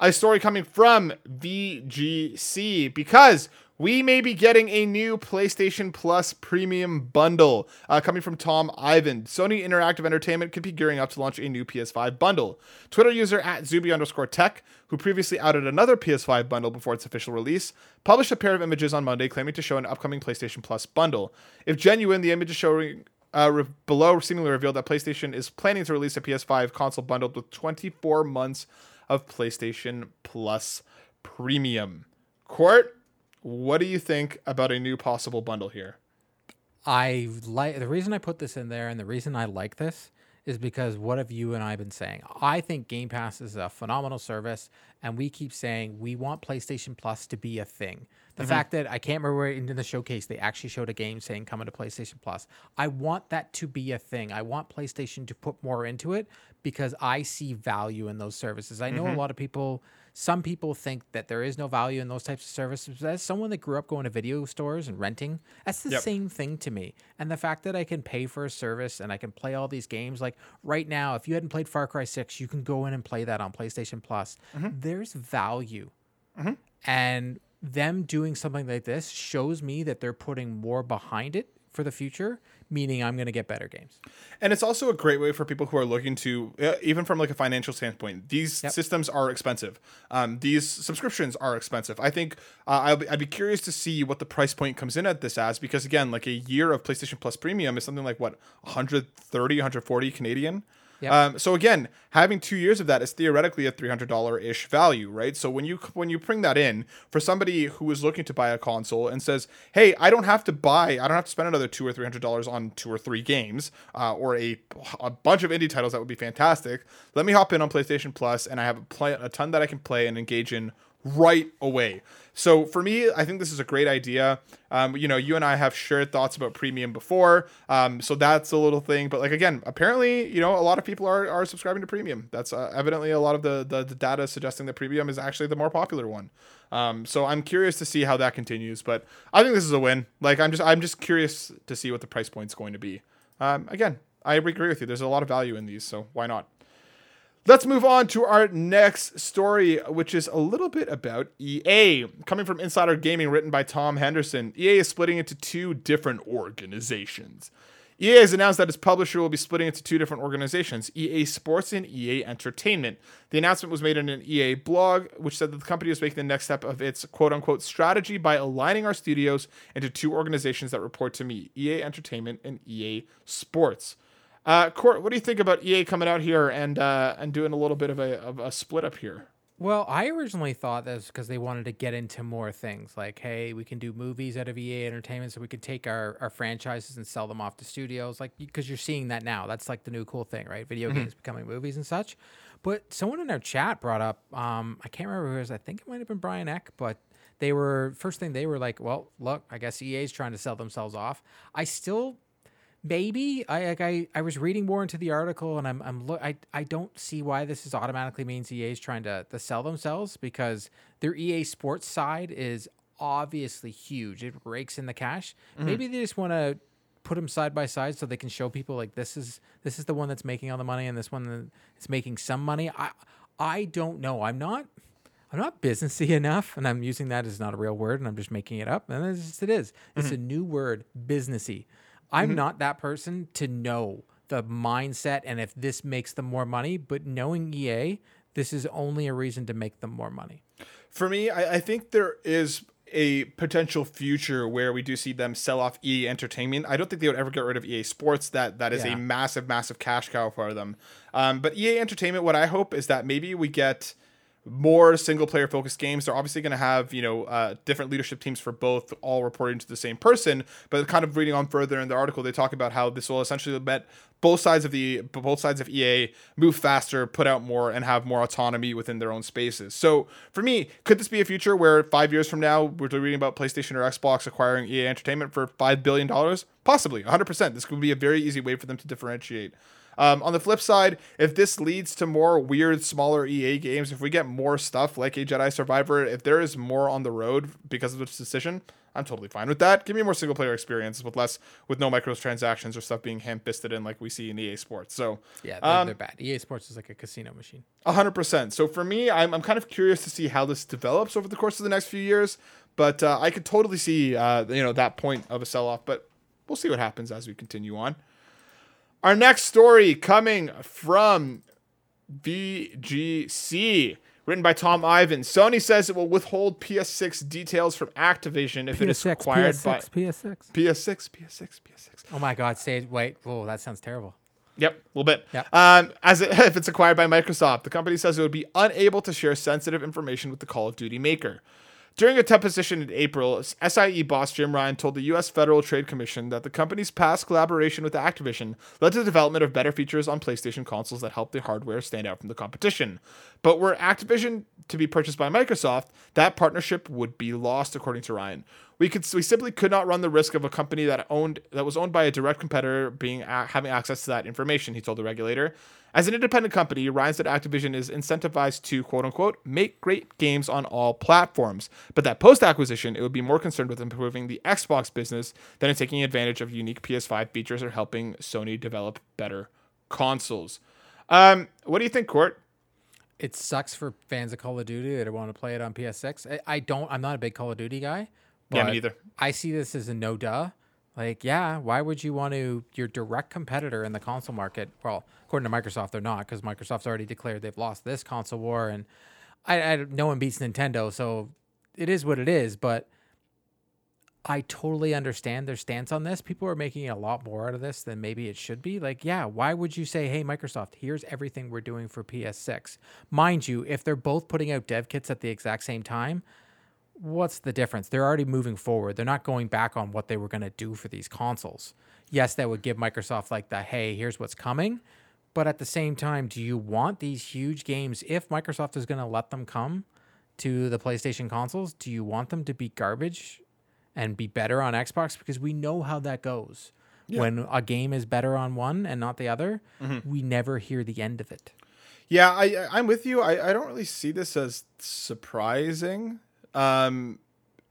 a story coming from VGC because we may be getting a new PlayStation Plus premium bundle uh, coming from Tom Ivan. Sony Interactive Entertainment could be gearing up to launch a new PS5 bundle. Twitter user at Zuby underscore tech, who previously outed another PS5 bundle before its official release, published a pair of images on Monday claiming to show an upcoming PlayStation Plus bundle. If genuine, the images showing uh, re- below seemingly revealed that PlayStation is planning to release a PS5 console bundled with 24 months of PlayStation Plus Premium. Court, what do you think about a new possible bundle here? I like the reason I put this in there, and the reason I like this is because what have you and I been saying? I think Game Pass is a phenomenal service, and we keep saying we want PlayStation Plus to be a thing. The mm-hmm. fact that I can't remember in the showcase they actually showed a game saying coming to PlayStation Plus. I want that to be a thing. I want PlayStation to put more into it because I see value in those services. I know a mm-hmm. lot of people some people think that there is no value in those types of services. As someone that grew up going to video stores and renting, that's the Yep. same thing to me. And the fact that I can pay for a service and I can play all these games, like right now, if you hadn't played Far Cry 6, you can go in and play that on PlayStation Plus. Mm-hmm. There's value. Mm-hmm. And them doing something like this shows me that they're putting more behind it for the future, meaning I'm going to get better games. And it's also a great way for people who are looking to, uh, even from like a financial standpoint, these Yep. systems are expensive. Um, these subscriptions are expensive. I think uh, I'll be, I'd be curious to see what the price point comes in at this as, because again, like a year of PlayStation Plus Premium is something like what 130, 140 Canadian. Yep. Um, so again, having two years of that is theoretically a three hundred dollar ish value, right? So when you when you bring that in for somebody who is looking to buy a console and says, "Hey, I don't have to buy, I don't have to spend another two or three hundred dollars on two or three games uh, or a a bunch of indie titles that would be fantastic. Let me hop in on PlayStation Plus and I have a play a ton that I can play and engage in right away." So for me, I think this is a great idea. Um, you know, you and I have shared thoughts about premium before, um, so that's a little thing. But like again, apparently, you know, a lot of people are, are subscribing to premium. That's uh, evidently a lot of the, the the data suggesting that premium is actually the more popular one. Um, so I'm curious to see how that continues. But I think this is a win. Like I'm just I'm just curious to see what the price point's going to be. Um, again, I agree with you. There's a lot of value in these, so why not? Let's move on to our next story, which is a little bit about EA. Coming from Insider Gaming, written by Tom Henderson, EA is splitting into two different organizations. EA has announced that its publisher will be splitting into two different organizations EA Sports and EA Entertainment. The announcement was made in an EA blog, which said that the company was making the next step of its quote unquote strategy by aligning our studios into two organizations that report to me EA Entertainment and EA Sports. Uh, Court, what do you think about EA coming out here and uh, and doing a little bit of a, of a split up here? Well, I originally thought that was because they wanted to get into more things. Like, hey, we can do movies out of EA Entertainment, so we could take our, our franchises and sell them off to studios. Like, because you're seeing that now. That's like the new cool thing, right? Video games becoming movies and such. But someone in our chat brought up, um, I can't remember who it was. I think it might have been Brian Eck, but they were first thing they were like, well, look, I guess EA's trying to sell themselves off. I still maybe I like I, I was reading more into the article and I'm I'm look I, I don't see why this is automatically means EA is trying to, to sell themselves because their EA Sports side is obviously huge. It rakes in the cash. Mm-hmm. Maybe they just want to put them side by side so they can show people like this is this is the one that's making all the money and this one that's making some money. I I don't know. I'm not I'm not businessy *laughs* enough, and I'm using that as not a real word, and I'm just making it up. And it's just, it is. It's mm-hmm. a new word, businessy. I'm not that person to know the mindset and if this makes them more money, but knowing EA, this is only a reason to make them more money. For me, I, I think there is a potential future where we do see them sell off EA Entertainment. I don't think they would ever get rid of EA Sports. That that is Yeah. a massive, massive cash cow for them. Um, but EA Entertainment, what I hope is that maybe we get more single player focused games. They're obviously going to have, you know, uh, different leadership teams for both, all reporting to the same person. But kind of reading on further in the article, they talk about how this will essentially let both sides of the both sides of EA move faster, put out more, and have more autonomy within their own spaces. So for me, could this be a future where five years from now we're reading about PlayStation or Xbox acquiring EA Entertainment for five billion dollars? Possibly, 100. percent This could be a very easy way for them to differentiate. Um, on the flip side, if this leads to more weird, smaller EA games, if we get more stuff like a Jedi Survivor, if there is more on the road because of this decision, I'm totally fine with that. Give me more single player experiences with less, with no microtransactions or stuff being hand fisted in like we see in EA Sports. So, Yeah, they're, um, they're bad. EA Sports is like a casino machine. hundred percent. So for me, I'm, I'm kind of curious to see how this develops over the course of the next few years. But uh, I could totally see, uh, you know, that point of a sell off. But we'll see what happens as we continue on. Our next story coming from VGC, written by Tom Ivan. Sony says it will withhold PS6 details from Activision if it is acquired by PS6. PS6, PS6, PS6. Oh my God! Say it. Wait. Oh, that sounds terrible. Yep, a little bit. Yep. Um, as it, *laughs* if it's acquired by Microsoft, the company says it would be unable to share sensitive information with the Call of Duty maker. During a deposition in April, SIE boss Jim Ryan told the U.S. Federal Trade Commission that the company's past collaboration with Activision led to the development of better features on PlayStation consoles that helped the hardware stand out from the competition. But were Activision to be purchased by Microsoft, that partnership would be lost, according to Ryan. We could we simply could not run the risk of a company that owned that was owned by a direct competitor being having access to that information. He told the regulator. As an independent company, Ryan said Activision is incentivized to quote unquote make great games on all platforms, but that post acquisition it would be more concerned with improving the Xbox business than in taking advantage of unique PS5 features or helping Sony develop better consoles. Um, what do you think, Court? it sucks for fans of Call of Duty that want to play it on PS6. I, I don't. I'm not a big Call of Duty guy. Yeah, me neither. I see this as a no duh. Like, yeah, why would you want to? Your direct competitor in the console market. Well, according to Microsoft, they're not because Microsoft's already declared they've lost this console war, and I, I no one beats Nintendo, so it is what it is. But I totally understand their stance on this. People are making a lot more out of this than maybe it should be. Like, yeah, why would you say, hey, Microsoft, here's everything we're doing for PS6? Mind you, if they're both putting out dev kits at the exact same time, what's the difference? They're already moving forward. They're not going back on what they were going to do for these consoles. Yes, that would give Microsoft like the, hey, here's what's coming. But at the same time, do you want these huge games? If Microsoft is going to let them come to the PlayStation consoles, do you want them to be garbage and be better on Xbox because we know how that goes. When a game is better on one and not the other, mm-hmm. we never hear the end of it. Yeah, I I'm with you. I, I don't really see this as surprising. Um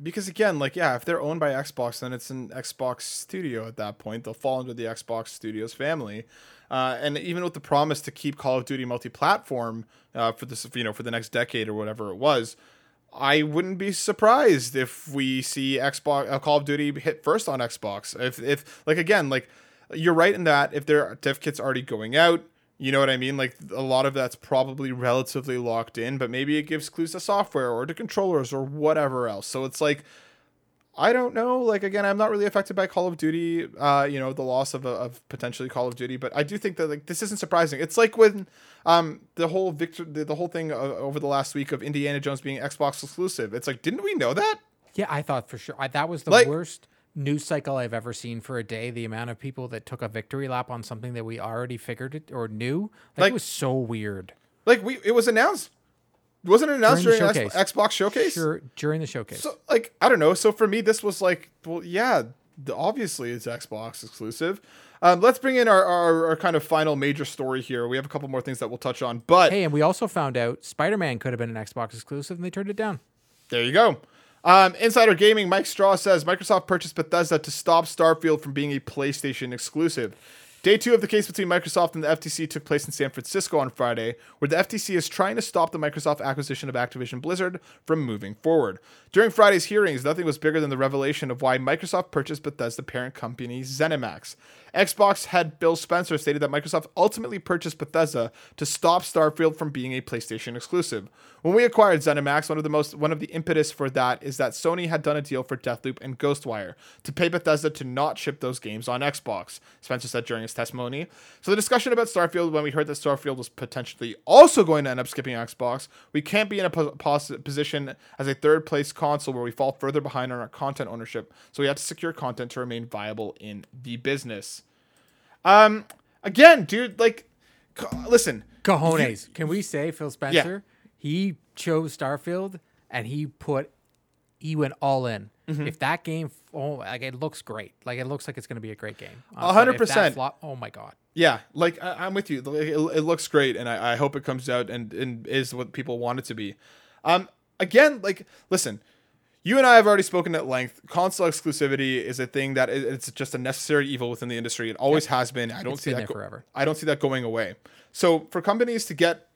because again, like yeah, if they're owned by Xbox, then it's an Xbox studio at that point. They'll fall under the Xbox Studios family. Uh, and even with the promise to keep Call of Duty multi-platform uh, for this, you know, for the next decade or whatever it was, I wouldn't be surprised if we see Xbox uh, Call of Duty hit first on Xbox. If if like again, like you're right in that if their dev kits already going out, you know what I mean? Like a lot of that's probably relatively locked in, but maybe it gives clues to software or to controllers or whatever else. So it's like I don't know. Like again, I'm not really affected by Call of Duty. Uh, you know, the loss of, of potentially Call of Duty, but I do think that like this isn't surprising. It's like when um the whole Victor the, the whole thing uh, over the last week of Indiana Jones being Xbox exclusive. It's like didn't we know that? Yeah, I thought for sure I, that was the Like- worst news cycle I've ever seen for a day. The amount of people that took a victory lap on something that we already figured it or knew, like, Like- it was so weird. Like we it was announced. Wasn't it announced During during, the X- Xbox showcase? Sure, during the showcase. So like I don't know. So for me, this was like, well, yeah, the, obviously it's Xbox exclusive. Um, let's bring in our, our, our kind of final major story here. We have a couple more things that we'll touch on, but hey, and we also found out Spider Man could have been an Xbox exclusive, and they turned it down. there you go. Um, Insider Gaming, Mike Straw says Microsoft purchased Bethesda to stop Starfield from being a PlayStation exclusive. Day two of the case between Microsoft and the FTC took place in San Francisco on Friday, where the FTC is trying to stop the Microsoft acquisition of Activision Blizzard from moving forward. During Friday's hearings, nothing was bigger than the revelation of why Microsoft purchased Bethesda parent company ZeniMax. Xbox head Bill Spencer stated that Microsoft ultimately purchased Bethesda to stop Starfield from being a PlayStation exclusive. When we acquired ZeniMax, one of the most one of the impetus for that is that Sony had done a deal for Deathloop and Ghostwire to pay Bethesda to not ship those games on Xbox. Spencer said during his testimony. So the discussion about Starfield, when we heard that Starfield was potentially also going to end up skipping Xbox, we can't be in a po- pos- position as a third place console where we fall further behind on our content ownership. So we have to secure content to remain viable in the business. Um, again, dude, like, listen, Cojones. Can we say Phil Spencer? He chose Starfield and he put he went all in. Mm-hmm. If that game, oh, like it looks great. Like it looks like it's going to be a great game. Uh, A hundred percent. Oh my god. Yeah, like I, I'm with you. It, it looks great, and I, I hope it comes out and, and is what people want it to be. Um, again, like listen, you and I have already spoken at length. Console exclusivity is a thing that is, it's just a necessary evil within the industry. It always has been. I don't It's see that there forever. I don't see that going away. So for companies to get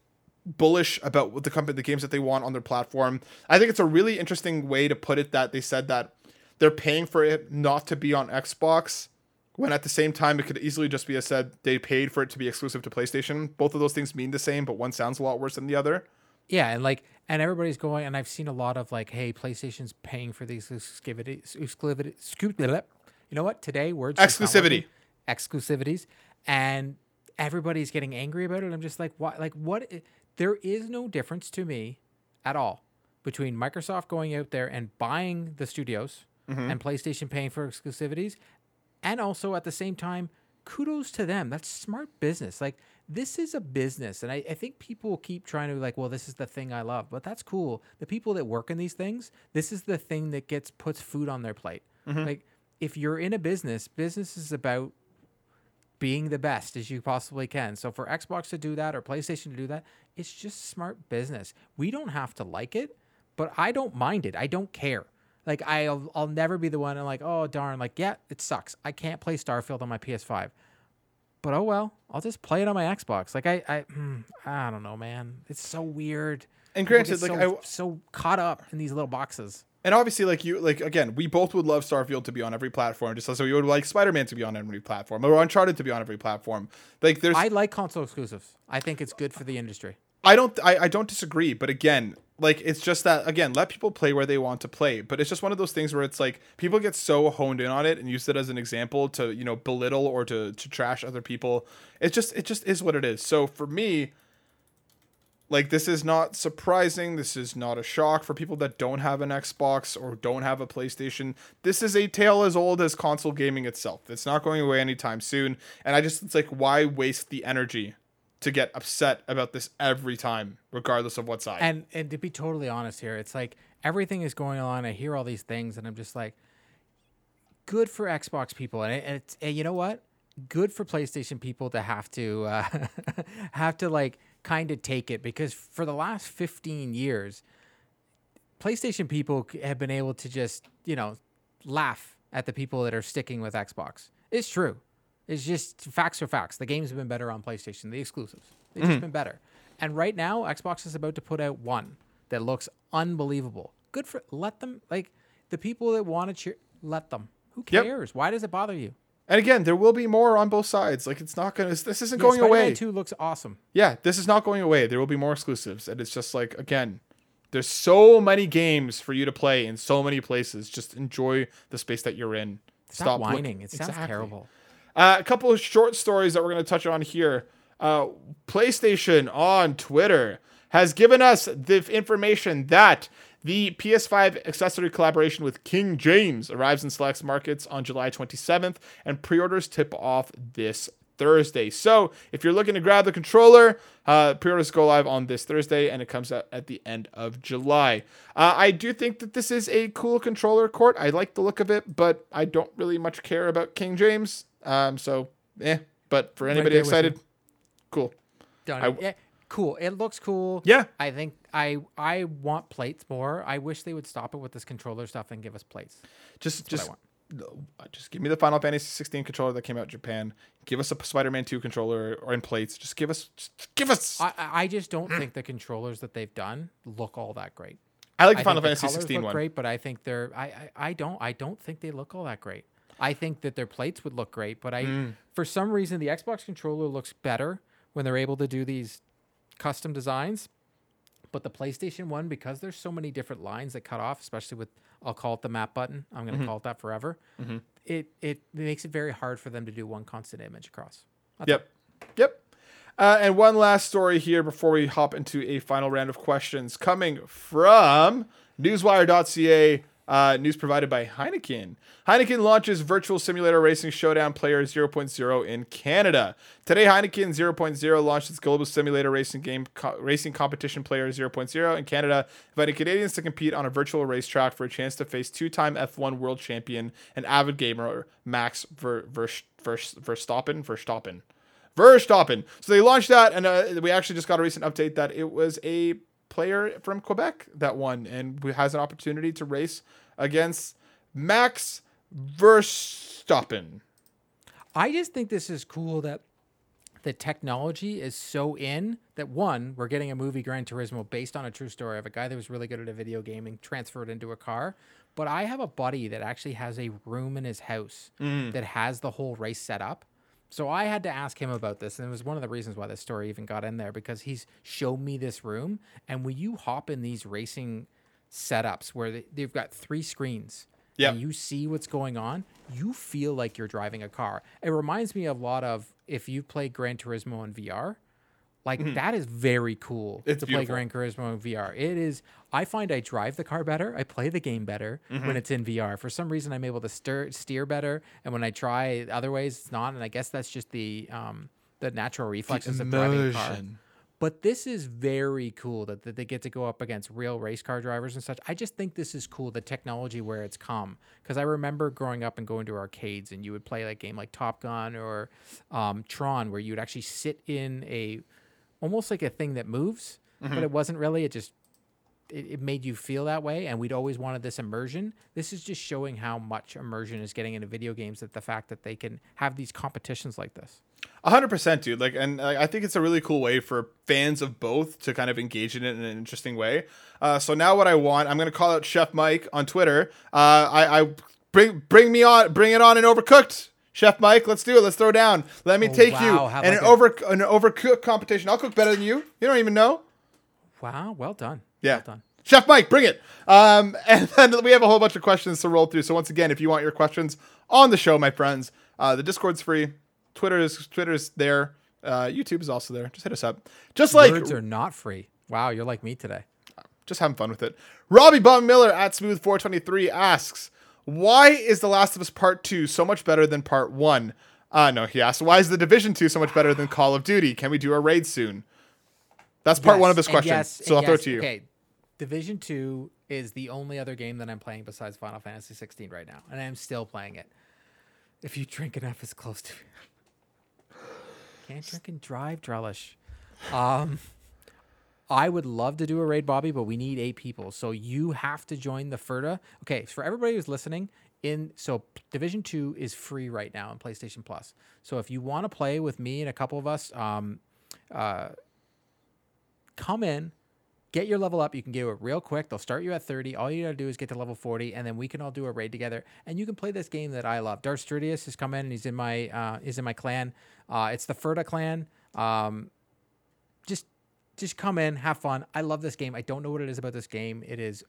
bullish about what the company the games that they want on their platform, I think it's a really interesting way to put it. That they said that they're paying for it not to be on Xbox when at the same time it could easily just be a said they paid for it to be exclusive to PlayStation. Both of those things mean the same, but one sounds a lot worse than the other. Yeah, and like, and everybody's going, and I've seen a lot of like, hey, PlayStation's paying for these exclusivity, exclusivity, scoop, you know what? Today, words Exclusivity. exclusivities, and everybody's getting angry about it. I'm just like, why? Like, what? There is no difference to me at all between Microsoft going out there and buying the studios mm-hmm. and PlayStation paying for exclusivities, and also at the same time, kudos to them. That's smart business. Like this is a business, and I, I think people keep trying to be like, well, this is the thing I love, but that's cool. The people that work in these things, this is the thing that gets puts food on their plate. Mm-hmm. Like if you're in a business, business is about being the best as you possibly can. So for Xbox to do that or PlayStation to do that, it's just smart business. We don't have to like it, but I don't mind it. I don't care. Like I'll I'll never be the one and like, oh darn, like yeah, it sucks. I can't play Starfield on my PS5. But oh well. I'll just play it on my Xbox. Like I, I, mm, I don't know, man. It's so weird. And granted, like so, I, so caught up in these little boxes. and obviously like you like again we both would love starfield to be on every platform just as we would like spider-man to be on every platform or uncharted to be on every platform like there's I like console exclusives. I think it's good for the industry. I don't I, I don't disagree, but again, like it's just that again, let people play where they want to play. But it's just one of those things where it's like people get so honed in on it and use it as an example to, you know, belittle or to to trash other people. It just it just is what it is. So for me, like this is not surprising. This is not a shock for people that don't have an Xbox or don't have a PlayStation. This is a tale as old as console gaming itself. It's not going away anytime soon. And I just it's like why waste the energy to get upset about this every time, regardless of what side. And and to be totally honest here, it's like everything is going on. I hear all these things, and I'm just like, good for Xbox people, and, it, and it's and you know what? Good for PlayStation people to have to uh, *laughs* have to like kind of take it because for the last 15 years, PlayStation people have been able to just you know laugh at the people that are sticking with Xbox. It's true. It's just facts are facts. The games have been better on PlayStation. The exclusives, they've just mm-hmm. been better. And right now, Xbox is about to put out one that looks unbelievable. Good for let them like the people that want to cheer. Let them. Who Yep. cares? Why does it bother you? And again, there will be more on both sides. Like it's not gonna. This isn't Yeah, going Spider-Man away. Two looks awesome. Yeah, this is not going away. There will be more exclusives, and it's just like again, there's so many games for you to play in so many places. Just enjoy the space that you're in. Stop, look- whining. It sounds Exactly. terrible. Uh, a couple of short stories that we're going to touch on here. Uh, PlayStation on Twitter has given us the information that the PS5 accessory collaboration with King James arrives in select markets on July 27th, and pre orders tip off this Thursday. So if you're looking to grab the controller, uh, pre-orders go live on this Thursday, and it comes out at the end of July. Uh, I do think that this is a cool controller court. I like the look of it, but I don't really much care about King James. Um, so eh. But for anybody with excited, cool. Done. I- yeah, cool. It looks cool. Yeah. I think I I want plates more. I wish they would stop it with this controller stuff and give us plates. Just what I just just give me the Final Fantasy 16 controller that came out in Japan. Give us a Spider-Man 2 controller or in plates. Just give us just give us. I, I just don't think the controllers that they've done look all that great. I like the I Final Fantasy the 16 look one. great, but I think they're I, I I don't I don't think they look all that great. I think that their plates would look great, but I Mm. for some reason the Xbox controller looks better when they're able to do these custom designs. But the PlayStation one, because there's so many different lines that cut off, especially with I'll call it the map button. I'm Mm-hmm. gonna call it that forever. It it makes it very hard for them to do one constant image across. That's Yep. Yep. Uh, and one last story here before we hop into a final round of questions coming from newswire.ca. Uh, news provided by Heineken. Heineken launches virtual simulator racing showdown player 0.0 in Canada. Today, Heineken 0.0 launched its global simulator racing game co- racing competition player 0.0 in Canada, inviting Canadians to compete on a virtual racetrack for a chance to face two-time F1 world champion and avid gamer Max Ver, Ver, Ver, Verstappen. Verstappen. Verstappen. So they launched that, and uh, we actually just got a recent update that it was a player from Quebec that won and who has an opportunity to race against Max Verstappen. I just think this is cool that the technology is so in that one, we're getting a movie Gran Turismo based on a true story of a guy that was really good at a video gaming transferred into a car. But I have a buddy that actually has a room in his house mm. that has the whole race set up. So I had to ask him about this, and it was one of the reasons why this story even got in there because he's showed me this room. And when you hop in these racing setups where they, they've got three screens, yeah, you see what's going on, you feel like you're driving a car. It reminds me a lot of if you play Gran Turismo in VR. Like that is very cool Mm-hmm. It's to beautiful. play Gran Turismo in VR. It is. I find I drive the car better. I play the game better Mm-hmm. when it's in VR. For some reason, I'm able to steer steer better, and when I try other ways, it's not. And I guess that's just the um the natural reflexes of driving a car. But this is very cool that, that they get to go up against real race car drivers and such. I just think this is cool, the technology where it's come. Because I remember growing up and going to arcades, and you would play like game like Top Gun or um, Tron, where you would actually sit in a almost like a thing that moves, but it wasn't really. It just it, it made you feel that way, and we'd always wanted this immersion. This is just showing how much immersion is getting into video games. That the fact that they can have these competitions like this. hundred percent, dude. Like, and uh, I think it's a really cool way for fans of both to kind of engage in it in an interesting way. Uh, so now, what I want, I'm gonna call out Chef Mike on Twitter. Uh, I, I bring bring me on, bring it on, and overcooked. Chef Mike, let's do it. Let's throw down. Let me Oh, take wow. you Have in like an a- over an overcooked competition. I'll cook better than you. You don't even know. Wow, well done. Yeah. Well done. Chef Mike, bring it. Um, *laughs* and then we have a whole bunch of questions to roll through. So once again, if you want your questions on the show, my friends, uh, the Discord's free. Twitter is Twitter's there. Uh, YouTube is also there. Just hit us up. Just like Words are not free. Wow, you're like me today. just having fun with it. Robby Bum Miller at Smooth423 asks, Why is The Last of Us Part 2 so much better than Part 1? Uh, no, he asked, Why is The Division 2 so much better than Call of Duty? Can we do a raid soon? That's part one of his question. yes, so I'll and throw it to you. Okay, Division Two is the only other game that I'm playing besides Final Fantasy 16 right now, and I'm still playing it. If you drink enough, it's close to. Can't drink and drive, Drellesh. Um, I would love to do a raid, Bobby, but we need eight people, so you have to join the Ferda. Okay, for everybody who's listening, in so Division Two is free right now on PlayStation Plus. So if you want to play with me and a couple of us, um, uh, come in, get your level up. You can get it real quick. They'll start you at 30. All you gotta do is get to level 40, and then we can all do a raid together. And you can play this game that I love. Darth Strudius has come in and he's in my uh, is in my clan. Uh, it's the Ferda clan. Um, just just come in, have fun. I love this game. I don't know what it is about this game. It is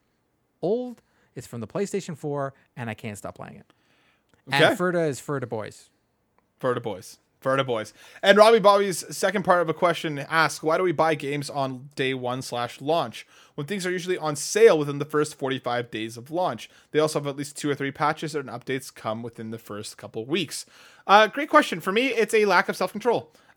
old. It's from the PlayStation 4, and I can't stop playing it. Okay. And Ferda is Ferda boys. Ferda boys. Ferda boys. And Robby Bobby's second part of a question asks, why do we buy games on day one slash launch when things are usually on sale within the first 45 days of launch? They also have at least two or three patches and updates come within the first couple weeks. Uh, great question. For me, it's a lack of self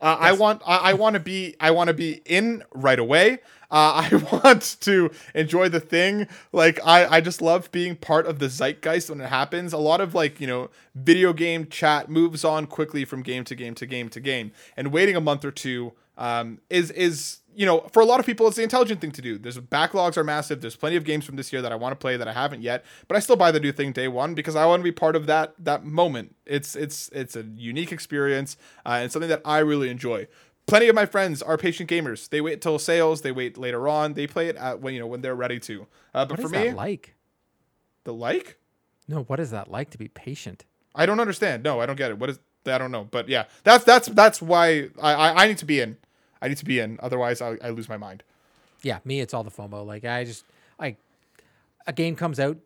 Uh, I want I, I want to be I want to be in right away. Uh, *laughs* I want to enjoy the thing. Like I, I just love being part of the zeitgeist when it happens. A lot of like you know video game chat moves on quickly from game to game to game to game, and waiting a month or two um, is is you know for a lot of people it's the intelligent thing to do. There's backlogs are massive. There's plenty of games from this year that I want to play that I haven't yet, but I still buy the new thing day one because I want to be part of that that moment. It's it's it's a unique experience uh, and something that I really enjoy. Plenty of my friends are patient gamers. They wait till sales. They wait later on. They play it at when you know when they're ready to. Uh, but What for is me, that like? the like, No, what is that like to be patient? I don't understand. No, I don't get it. What is? I don't know. But yeah, that's that's that's why I I, I need to be in. I need to be in. Otherwise, I, I lose my mind. Yeah, me, it's all the FOMO. Like I just like a game comes out,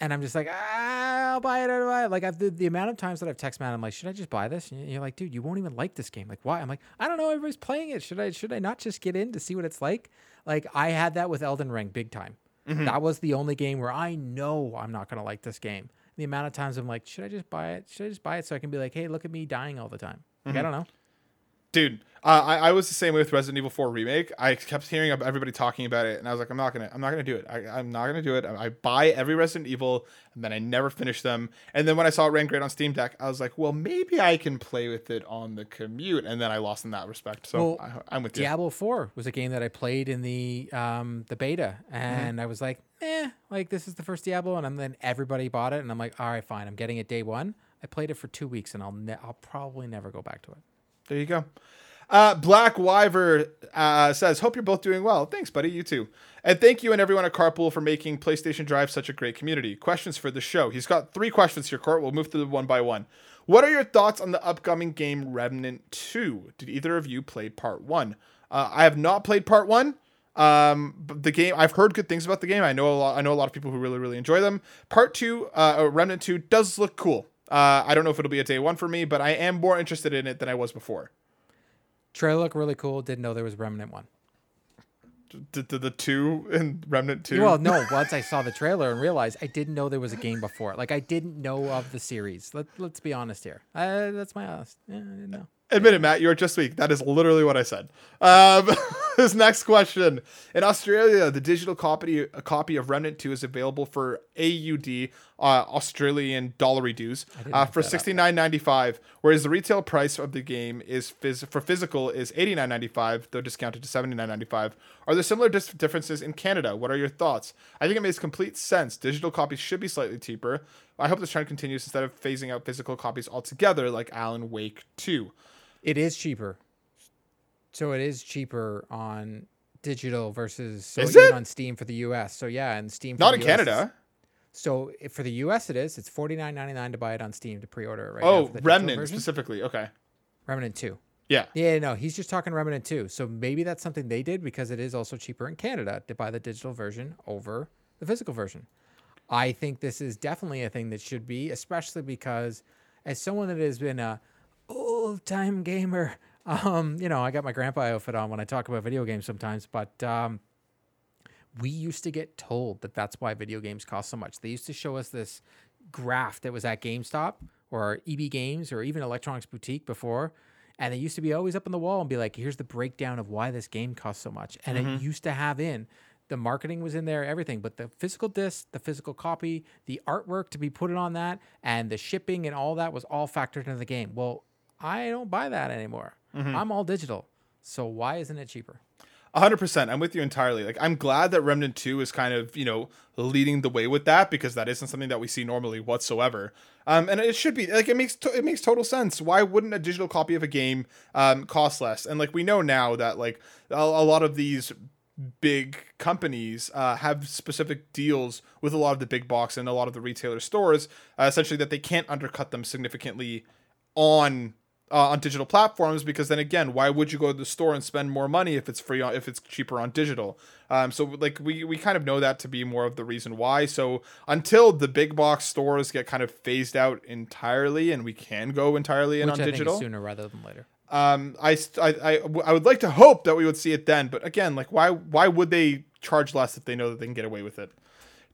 and I'm just like, ah, I'll buy it. I'll buy it. Like I've, the, the amount of times that I've texted Matt, I'm like, should I just buy this? And you're like, dude, you won't even like this game. Like why? I'm like, I don't know. Everybody's playing it. Should I? Should I not just get in to see what it's like? Like I had that with Elden Ring, big time. That was the only game where I know I'm not gonna like this game. The amount of times I'm like, should I just buy it? Should I just buy it so I can be like, hey, look at me dying all the time? Like, I don't know. Dude, uh, I, I was the same way with Resident Evil 4 remake. I kept hearing everybody talking about it, and I was like, I'm not gonna, I'm not gonna do it. I, I'm not gonna do it. I, I buy every Resident Evil, and then I never finish them. And then when I saw it ran great on Steam Deck, I was like, well, maybe I can play with it on the commute. And then I lost in that respect. So Well, I, I'm with you. Diablo 4 was a game that I played in the um, the beta, and I was like, eh, like this is the first Diablo, and then everybody bought it, and I'm like, all right, fine, I'm getting it day one. I played it for two weeks, and I'll ne- I'll probably never go back to it. There you go. Uh, Black Wyver uh, says, "Hope you're both doing well. Thanks, buddy. You too. And thank you and everyone at Carpool for making PlayStation Drive such a great community. Questions for the show. He's got three questions here, Court. We'll move through them one by one. What are your thoughts on the upcoming game Remnant Two? Did either of you play Part One? Uh, I have not played Part One. Um, the game I've heard good things about the game. I know a lot. I know a lot of people who really really enjoy them. Part Two, uh, Remnant Two, does look cool. Uh, I don't know if it'll be a day one for me, but I am more interested in it than I was before. Trailer looked really cool. Didn't know there was Remnant one. the, the, the two in Remnant two. Well, no. *laughs* Once I saw the trailer and realized I didn't know there was a game before. Like I didn't know of the series. Let Let's be honest here. Uh, that's my honest. Yeah, I didn't know. Admit it, Matt. You are just weak. That is literally what I said. Um, *laughs* *laughs* this next question: In Australia, the digital copy a copy of Remnant Two is available for AUD uh, Australian dollary dues uh, for sixty nine ninety five, whereas the retail price of the game is phys- for physical is eighty nine ninety five, though discounted to seventy nine ninety five. Are there similar dis- differences in Canada? What are your thoughts? I think it makes complete sense. Digital copies should be slightly cheaper. I hope this trend continues instead of phasing out physical copies altogether, like Alan Wake Two. It is cheaper. So it is cheaper on digital versus so Is it? on Steam for the US. So yeah, and Steam for Not the in US is- Canada. So if for the US it is. It's forty nine ninety nine to buy it on Steam to pre order it right now. Oh, for the digital Remnant specifically. Okay. Remnant two. Yeah. Yeah, no, he's just talking Remnant 2. So maybe that's something they did because it is also cheaper in Canada to buy the digital version over the physical version. I think this is definitely a thing that should be, especially because as someone that has been a old time gamer, um, you know, I got my grandpa outfit on when I talk about video games sometimes, but um, we used to get told that that's why video games cost so much. They used to show us this graph that was at GameStop or EB Games or even Electronics Boutique before. And they used to be always up on the wall and be like, here's the breakdown of why this game costs so much. And it used to have in the marketing was in there, everything, but the physical disc, the physical copy, the artwork to be put on that, and the shipping and all that was all factored into the game. Well, I don't buy that anymore. I'm all digital. So why isn't it cheaper? A hundred percent. I'm with you entirely. Like I'm glad that Remnant Two is kind of you know leading the way with that because that isn't something that we see normally whatsoever. Um, and it should be like it makes to- it makes total sense. Why wouldn't a digital copy of a game um, cost less? And like we know now that like a, a lot of these big companies uh, have specific deals with a lot of the big box and a lot of the retailer stores, uh, essentially that they can't undercut them significantly on uh, on digital platforms because then again, why would you go to the store and spend more money if it's free on, if it's cheaper on digital? Um, so like we we kind of know that to be more of the reason why. So until the big box stores get kind of phased out entirely and we can go entirely in Which on I digital, sooner rather than later. um, I, I, I, I would like to hope that we would see it then, but again, like why why would they charge less if they know that they can get away with it?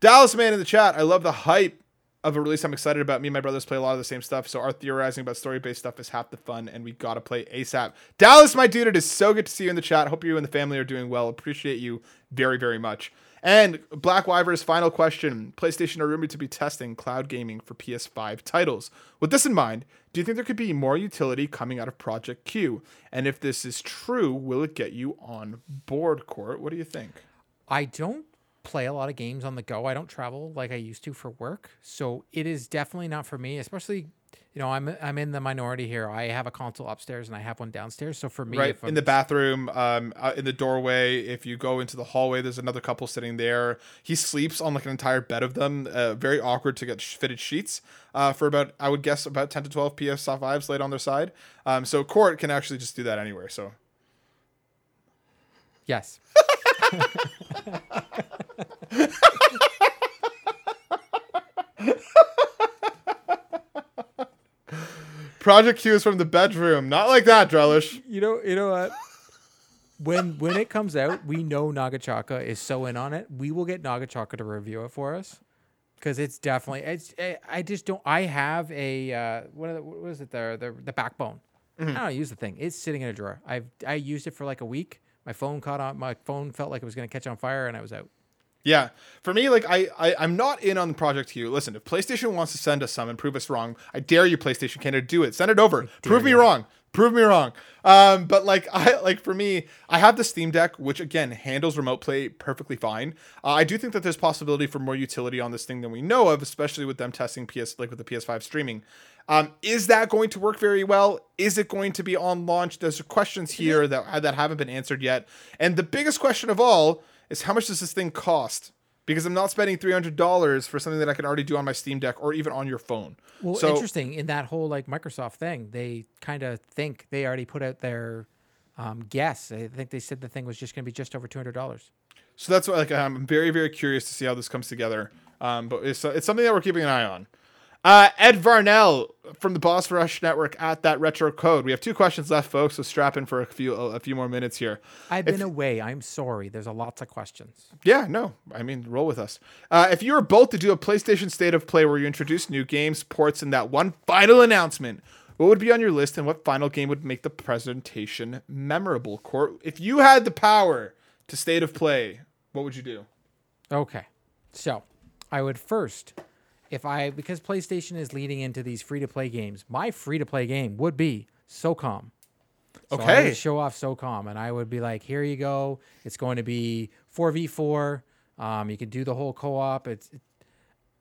Dallas man in the chat, I love the hype of a release I'm excited about. Me and my brothers play a lot of the same stuff, so our theorizing about story based stuff is half the fun, and we gotta play ASAP. Dallas, my dude, it is so good to see you in the chat. Hope you and the family are doing well. Appreciate you very, very much. And Black Wyver's final question PlayStation are rumored to be testing cloud gaming for PS5 titles. With this in mind, do you think there could be more utility coming out of Project Q? And if this is true, will it get you on board, Court? What do you think? I don't play a lot of games on the go. I don't travel like I used to for work. So it is definitely not for me, especially you know, I'm I'm in the minority here. I have a console upstairs and I have one downstairs. So for me, right in the bathroom um in the doorway if you go into the hallway there's another couple sitting there he sleeps on like an entire bed of them uh, very awkward to get fitted sheets uh for about i would guess about 10 to 12 ps5s laid on their side um so court can actually just do that anywhere so yes, *laughs* project q is from the bedroom not like that Drellesh you know, you know what. When when it comes out, we know Nagachaka is so in on it. We will get Nagachaka to review it for us because it's definitely. It's. I- I just don't. I have a uh, what, are the, what is it? The the, the backbone. I don't use the thing. It's sitting in a drawer. I've I used it for like a week. My phone caught on. My phone felt like it was gonna catch on fire, and I was out. Yeah, for me, like I, I, I'm not in on the Project Q. Listen, if PlayStation wants to send us some and prove us wrong, I dare you, PlayStation Canada, do it. Send it over. Prove me wrong. Prove me wrong. Um, but like I, like for me, I have the Steam Deck, which again handles remote play perfectly fine. Uh, I do think that there's possibility for more utility on this thing than we know of, especially with them testing PS, like with the PS5 streaming. Um, is that going to work very well? Is it going to be on launch? There's questions here that that haven't been answered yet. And the biggest question of all is how much does this thing cost? Because I'm not spending three hundred dollars for something that I can already do on my Steam Deck or even on your phone. Well, so interesting. In that whole like Microsoft thing, they kind of think they already put out their um, guess. I think they said the thing was just going to be just over two hundred dollars. so that's what like I'm very very curious to see how this comes together. Um, but it's it's something that we're keeping an eye on. Uh, Ed Varnell from the Boss Rush Network at that retro code. We have two questions left, folks. So strap in for a few a few more minutes here. I've been away. I'm sorry. There's a lots of questions. Yeah, no, I mean, roll with us. Uh, if you were both to do a PlayStation State of Play where you introduce new games, ports, and that one final announcement, what would be on your list, and what final game would make the presentation memorable? Court, if you had the power to State of Play, what would you do? Okay. So I would first, if I, because PlayStation is leading into these free to play games, my free to play game would be SOCOM. So I Okay. would show off SOCOM and I would be like, here you go. It's going to be 4v4. Um, you can do the whole co op. It's, it,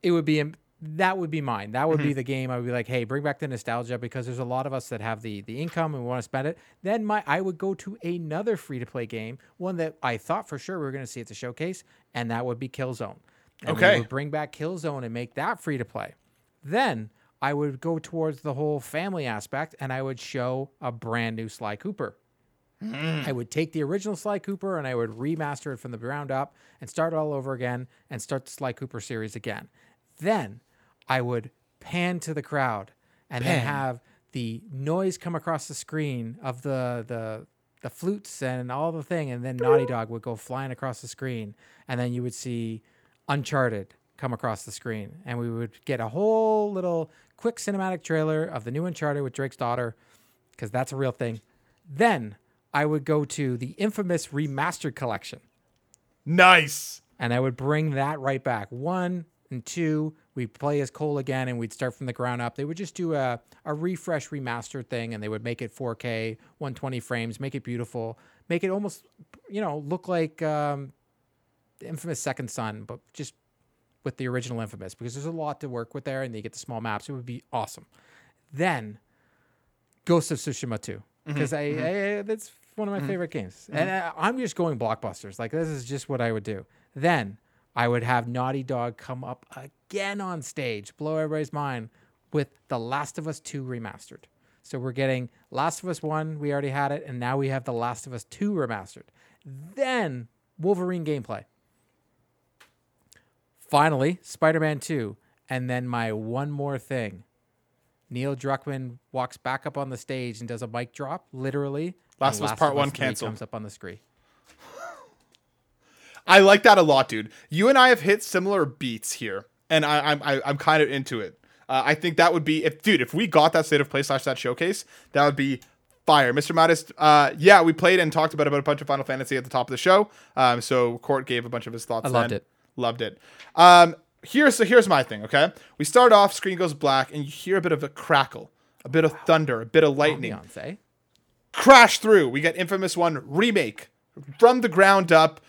it would be, that would be mine. That would be the game. I would be like, hey, bring back the nostalgia because there's a lot of us that have the the income and we want to spend it. Then my I would go to another free to play game, one that I thought for sure we were going to see at the showcase, and that would be Killzone. And Okay. We would bring back Killzone and make that free to play. Then I would go towards the whole family aspect and I would show a brand new Sly Cooper. Mm. I would take the original Sly Cooper and I would remaster it from the ground up and start all over again and start the Sly Cooper series again. Then I would pan to the crowd and then have the noise come across the screen of the the the flutes and all the thing, and then Naughty Dog would go flying across the screen, and then you would see Uncharted come across the screen, and we would get a whole little quick cinematic trailer of the new Uncharted with Drake's daughter, because that's a real thing. Then I would go to the infamous remastered collection Nice. and I would bring that right back. One and two, we play as Cole again, and we'd start from the ground up. They would just do a a refresh remastered thing, and they would make it 4K, 120 frames, make it beautiful, make it almost, you know, look like um, infamous Second Son, but just with the original Infamous, because there's a lot to work with there, and they get the small maps. It would be awesome. Then, Ghost of Tsushima 2, mm-hmm. because mm-hmm. I, I that's one of my mm-hmm. favorite games, and I, I'm just going blockbusters. Like this is just what I would do. Then I would have Naughty Dog come up again on stage, blow everybody's mind with The Last of Us 2 remastered. So we're getting Last of Us 1, we already had it, and now we have The Last of Us 2 remastered. Then Wolverine gameplay. Finally, Spider Man 2. And then my one more thing. Neil Druckmann walks back up on the stage and does a mic drop, literally. Last of Us Part 1 3 canceled. comes up on the screen. I like that a lot, dude. You and I have hit similar beats here, and I, I'm I, I'm kind of into it. Uh, I think that would be if, dude, if we got that state of play slash that showcase, that would be fire, Mr. Mattis. Uh, yeah, we played and talked about about a bunch of Final Fantasy at the top of the show. Um, so Court gave a bunch of his thoughts. I loved then. it. Loved it. Um, here's so here's my thing. Okay, we start off, screen goes black, and you hear a bit of a crackle, a bit of thunder, a bit of lightning Beyonce. crash through. We get Infamous One remake from the ground up.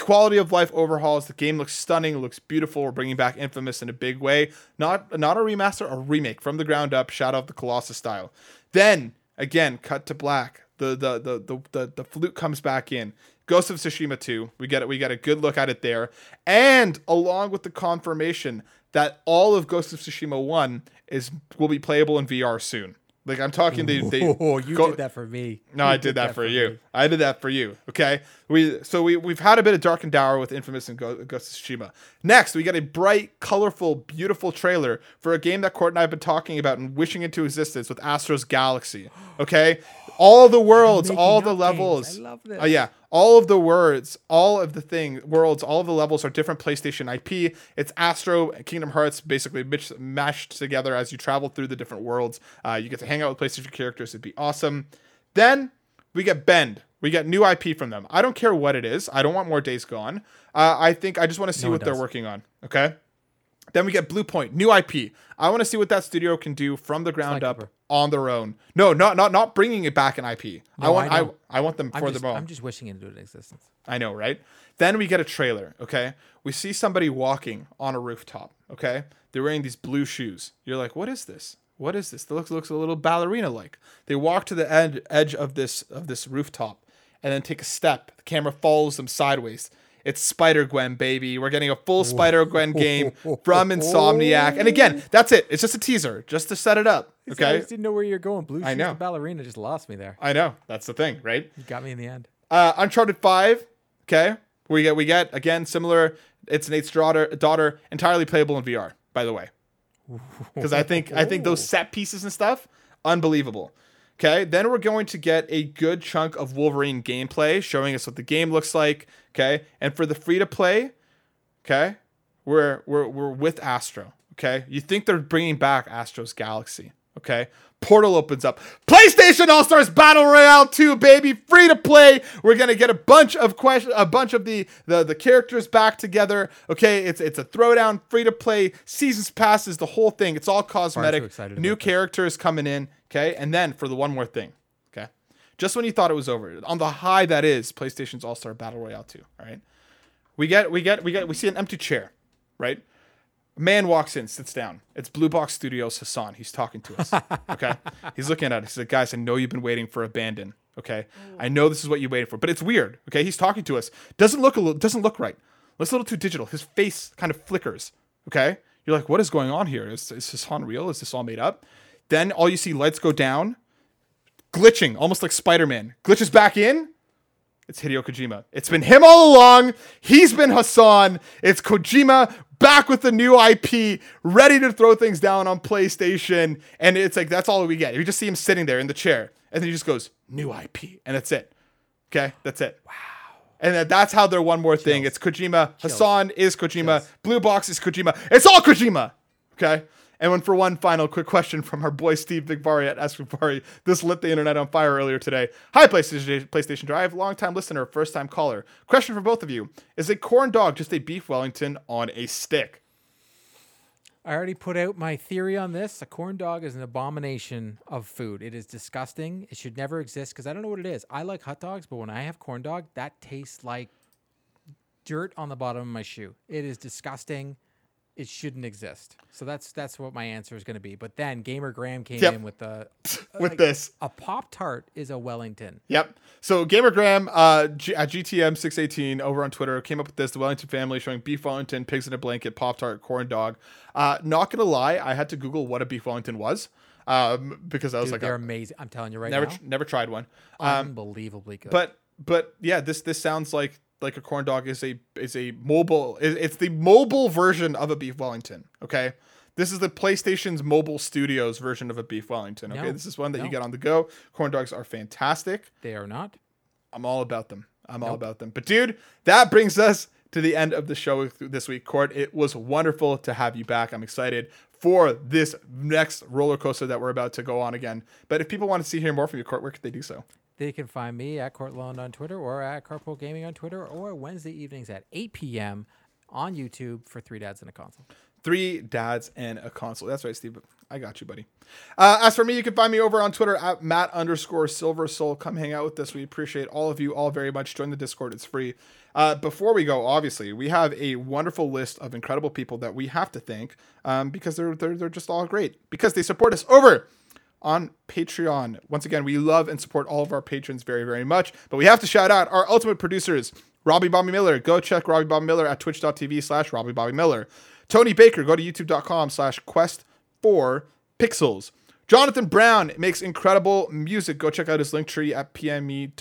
Quality of life overhauls. The game looks stunning. Looks beautiful. We're bringing back Infamous in a big way. Not not a remaster, a remake from the ground up, Shadow of the Colossus style. Then again, cut to black. The the the the the, the flute comes back in. Ghost of Tsushima 2. We get it. We get a good look at it there, and along with the confirmation that all of Ghost of Tsushima 1 is will be playable in VR soon. Like I'm talking, they, they Oh, *laughs* you go- did that for me. no, You I did that for you. I did that for you. Okay. We so we we've had a bit of dark and dour with Infamous and Go- Ghost of Tsushima. Next, we got a bright, colorful, beautiful trailer for a game that Court and I have been talking about and wishing into existence with Astro's Galaxy. Okay. All the worlds, all the levels. I love this. Oh yeah, all of the words, all of the thing, worlds, all of the levels are different PlayStation IP. It's Astro, Kingdom Hearts, basically mashed together as you travel through the different worlds. Uh, you get to hang out with PlayStation characters. It'd be awesome. Then we get Bend. We get new IP from them. I don't care what it is. I don't want more Days Gone. Uh, I think I just want to see No what they're working on. Okay. Then we get Bluepoint, new IP. I want to see what that studio can do from the ground up on their own. No, not not not bringing it back an IP. I want I I. I, want them for their own. I'm just wishing it into existence. I know, right? Then we get a trailer, okay? We see somebody walking on a rooftop, okay? They're wearing these blue shoes. You're like, what is this? What is this? That looks looks a little ballerina like. They walk to the ed- edge of this of this rooftop and then take a step. The camera follows them sideways. It's Spider Gwen, baby. We're getting a full Spider Gwen game from *laughs* Insomniac. And again, that's it. It's just a teaser, just to set it up. I Okay. just didn't know where you're going. Blue I know. ballerina just lost me there. I know. That's the thing, right? You got me in the end. Uh, Uncharted Five, okay. We get we get again similar. It's Nate's daughter, daughter entirely playable in VR. By the way, because I think I think those set pieces and stuff, unbelievable. Okay, then we're going to get a good chunk of Wolverine gameplay, showing us what the game looks like. Okay, and for the free to play, okay, we're we're we're with Astro. Okay, you think they're bringing back Astro's Galaxy? Okay, portal opens up. PlayStation All Stars Battle Royale 2, baby, free to play. We're gonna get a bunch of question, a bunch of the the the characters back together. Okay, it's it's a throwdown, free to play, seasons passes, the whole thing. It's all cosmetic. New characters coming in. Okay, and then for the one more thing. Okay, just when you thought it was over, on the high that is PlayStation's All Star Battle Royale 2. All right, we get we get we get we see an empty chair, right? A man walks in, sits down. It's Blue Box Studios Hasan. He's talking to us. *laughs* Okay. He's looking at us. He's like, guys, I know you've been waiting for Abandon. Okay. I know this is what you waited for, but it's weird. Okay. He's talking to us. Doesn't look a little, doesn't look right. Looks a little too digital. His face kind of flickers. Okay. You're like, what is going on here? Is, is Hasan real? Is this all made up? Then all you see lights go down, glitching, almost like Spider Man. Glitches back in. It's Hideo Kojima. It's been him all along. He's been Hasan. It's Kojima back with the new IP, ready to throw things down on PlayStation. And it's like, that's all we get. You just see him sitting there in the chair. And then he just goes, new IP. And that's it. Okay. That's it. Wow. And that- that's how they're one more thing. It's Kojima. Hasan is Kojima. Blue Box is Kojima. It's all Kojima. Okay. And when for one final quick question from our boy Steve Bigvari at Ask Bigvari, this lit the internet on fire earlier today. Hi, PlayStation PlayStation Drive, longtime listener, first time caller. Question for both of you: Is a corn dog just a beef Wellington on a stick? I already put out my theory on this. A corn dog is an abomination of food. It is disgusting. It should never exist because I don't know what it is. I like hot dogs, but when I have corn dog, that tastes like dirt on the bottom of my shoe. It is disgusting. It shouldn't exist. So that's that's what my answer is going to be. But then Gamer Graham came Yep. in with the *laughs* With this, a Pop Tart is a Wellington. Yep. So Gamer Graham uh, G- at GTM six eighteen over on Twitter came up with this: the Wellington family showing beef Wellington, pigs in a blanket, Pop Tart, corn dog. Uh, not gonna lie, I had to Google what a beef Wellington was um, because I was Dude, like, they're uh, amazing. I'm telling you right never now, never tried one. unbelievably good. But but yeah, this this sounds like like a corn dog is a is a mobile. is- It's the mobile version of a beef Wellington. Okay. This is the PlayStation's mobile studios version of a beef Wellington. Okay, No, this is one that you get on the go. Corn dogs are fantastic. they are not. I'm all about them. I'm all about them. But dude, that brings us to the end of the show this week, Court. It was wonderful to have you back. I'm excited for this next roller coaster that we're about to go on again. But if people want to see hear more from you, Court, where could they do so? They can find me at Courtland on Twitter or at Carpool Gaming on Twitter or Wednesday evenings at 8 p.m. on YouTube for Three Dads and a Console. Three dads and a console. That's right, Steve. I got you, buddy. Uh, as for me, you can find me over on Twitter at Matt underscore Silver Soul. Come hang out with us. We appreciate all of you all very much. Join the Discord. It's free. Uh, before we go, obviously, we have a wonderful list of incredible people that we have to thank um, because they're, they're they're just all great because they support us over on Patreon. Once again, we love and support all of our patrons very, very much. But we have to shout out our ultimate producers, Robby Bobby Miller. Go check Robby Bobby Miller at twitch.tv slash Robby Bobby Miller. Tony Baker, go to youtube.com slash quest for pixels. Johnathan Brown makes incredible music. Go check out his link tree at pme.jib.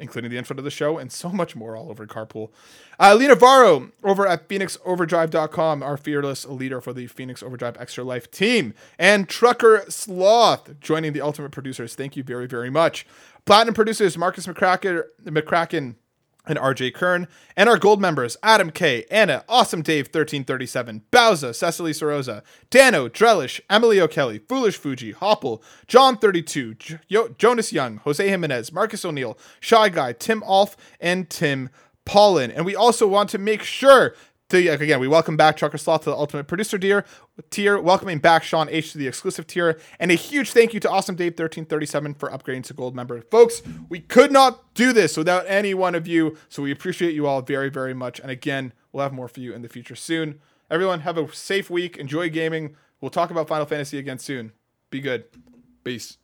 including the intro to the show and so much more all over Carpool. Uh, Lee Navarro over at PhoenixOverdrive.com, our fearless leader for the Phoenix Overdrive Extra Life team. And Trucker Sloth joining the Ultimate Producers. Thank you very, very much. Platinum producers Markus McCracken, McCracken and RJ Kern, and our gold members Adam K, Anna, Awesome Dave 1337, Bowsah, Cecily Carrozza, Dannohh, Drellesh, Emily O'Kelley, Fulish Fuji, Hoppel, Jon 32, J- Jonas Young, Jose Jimenez, Marcus O'Neill, ScheiGuy, Tim Aulph, and Tim Paullin. And we also want to make sure to, again, we welcome back Trucker Sloth to the Ultimate Producer tier, tier, welcoming back Sean H to the exclusive tier, and a huge thank you to Awesome Dave 1337 for upgrading to gold member. Folks, we could not do this without any one of you, so we appreciate you all very, very much. And again, we'll have more for you in the future soon. Everyone, have a safe week. Enjoy gaming. We'll talk about Final Fantasy again soon. Be good. Peace.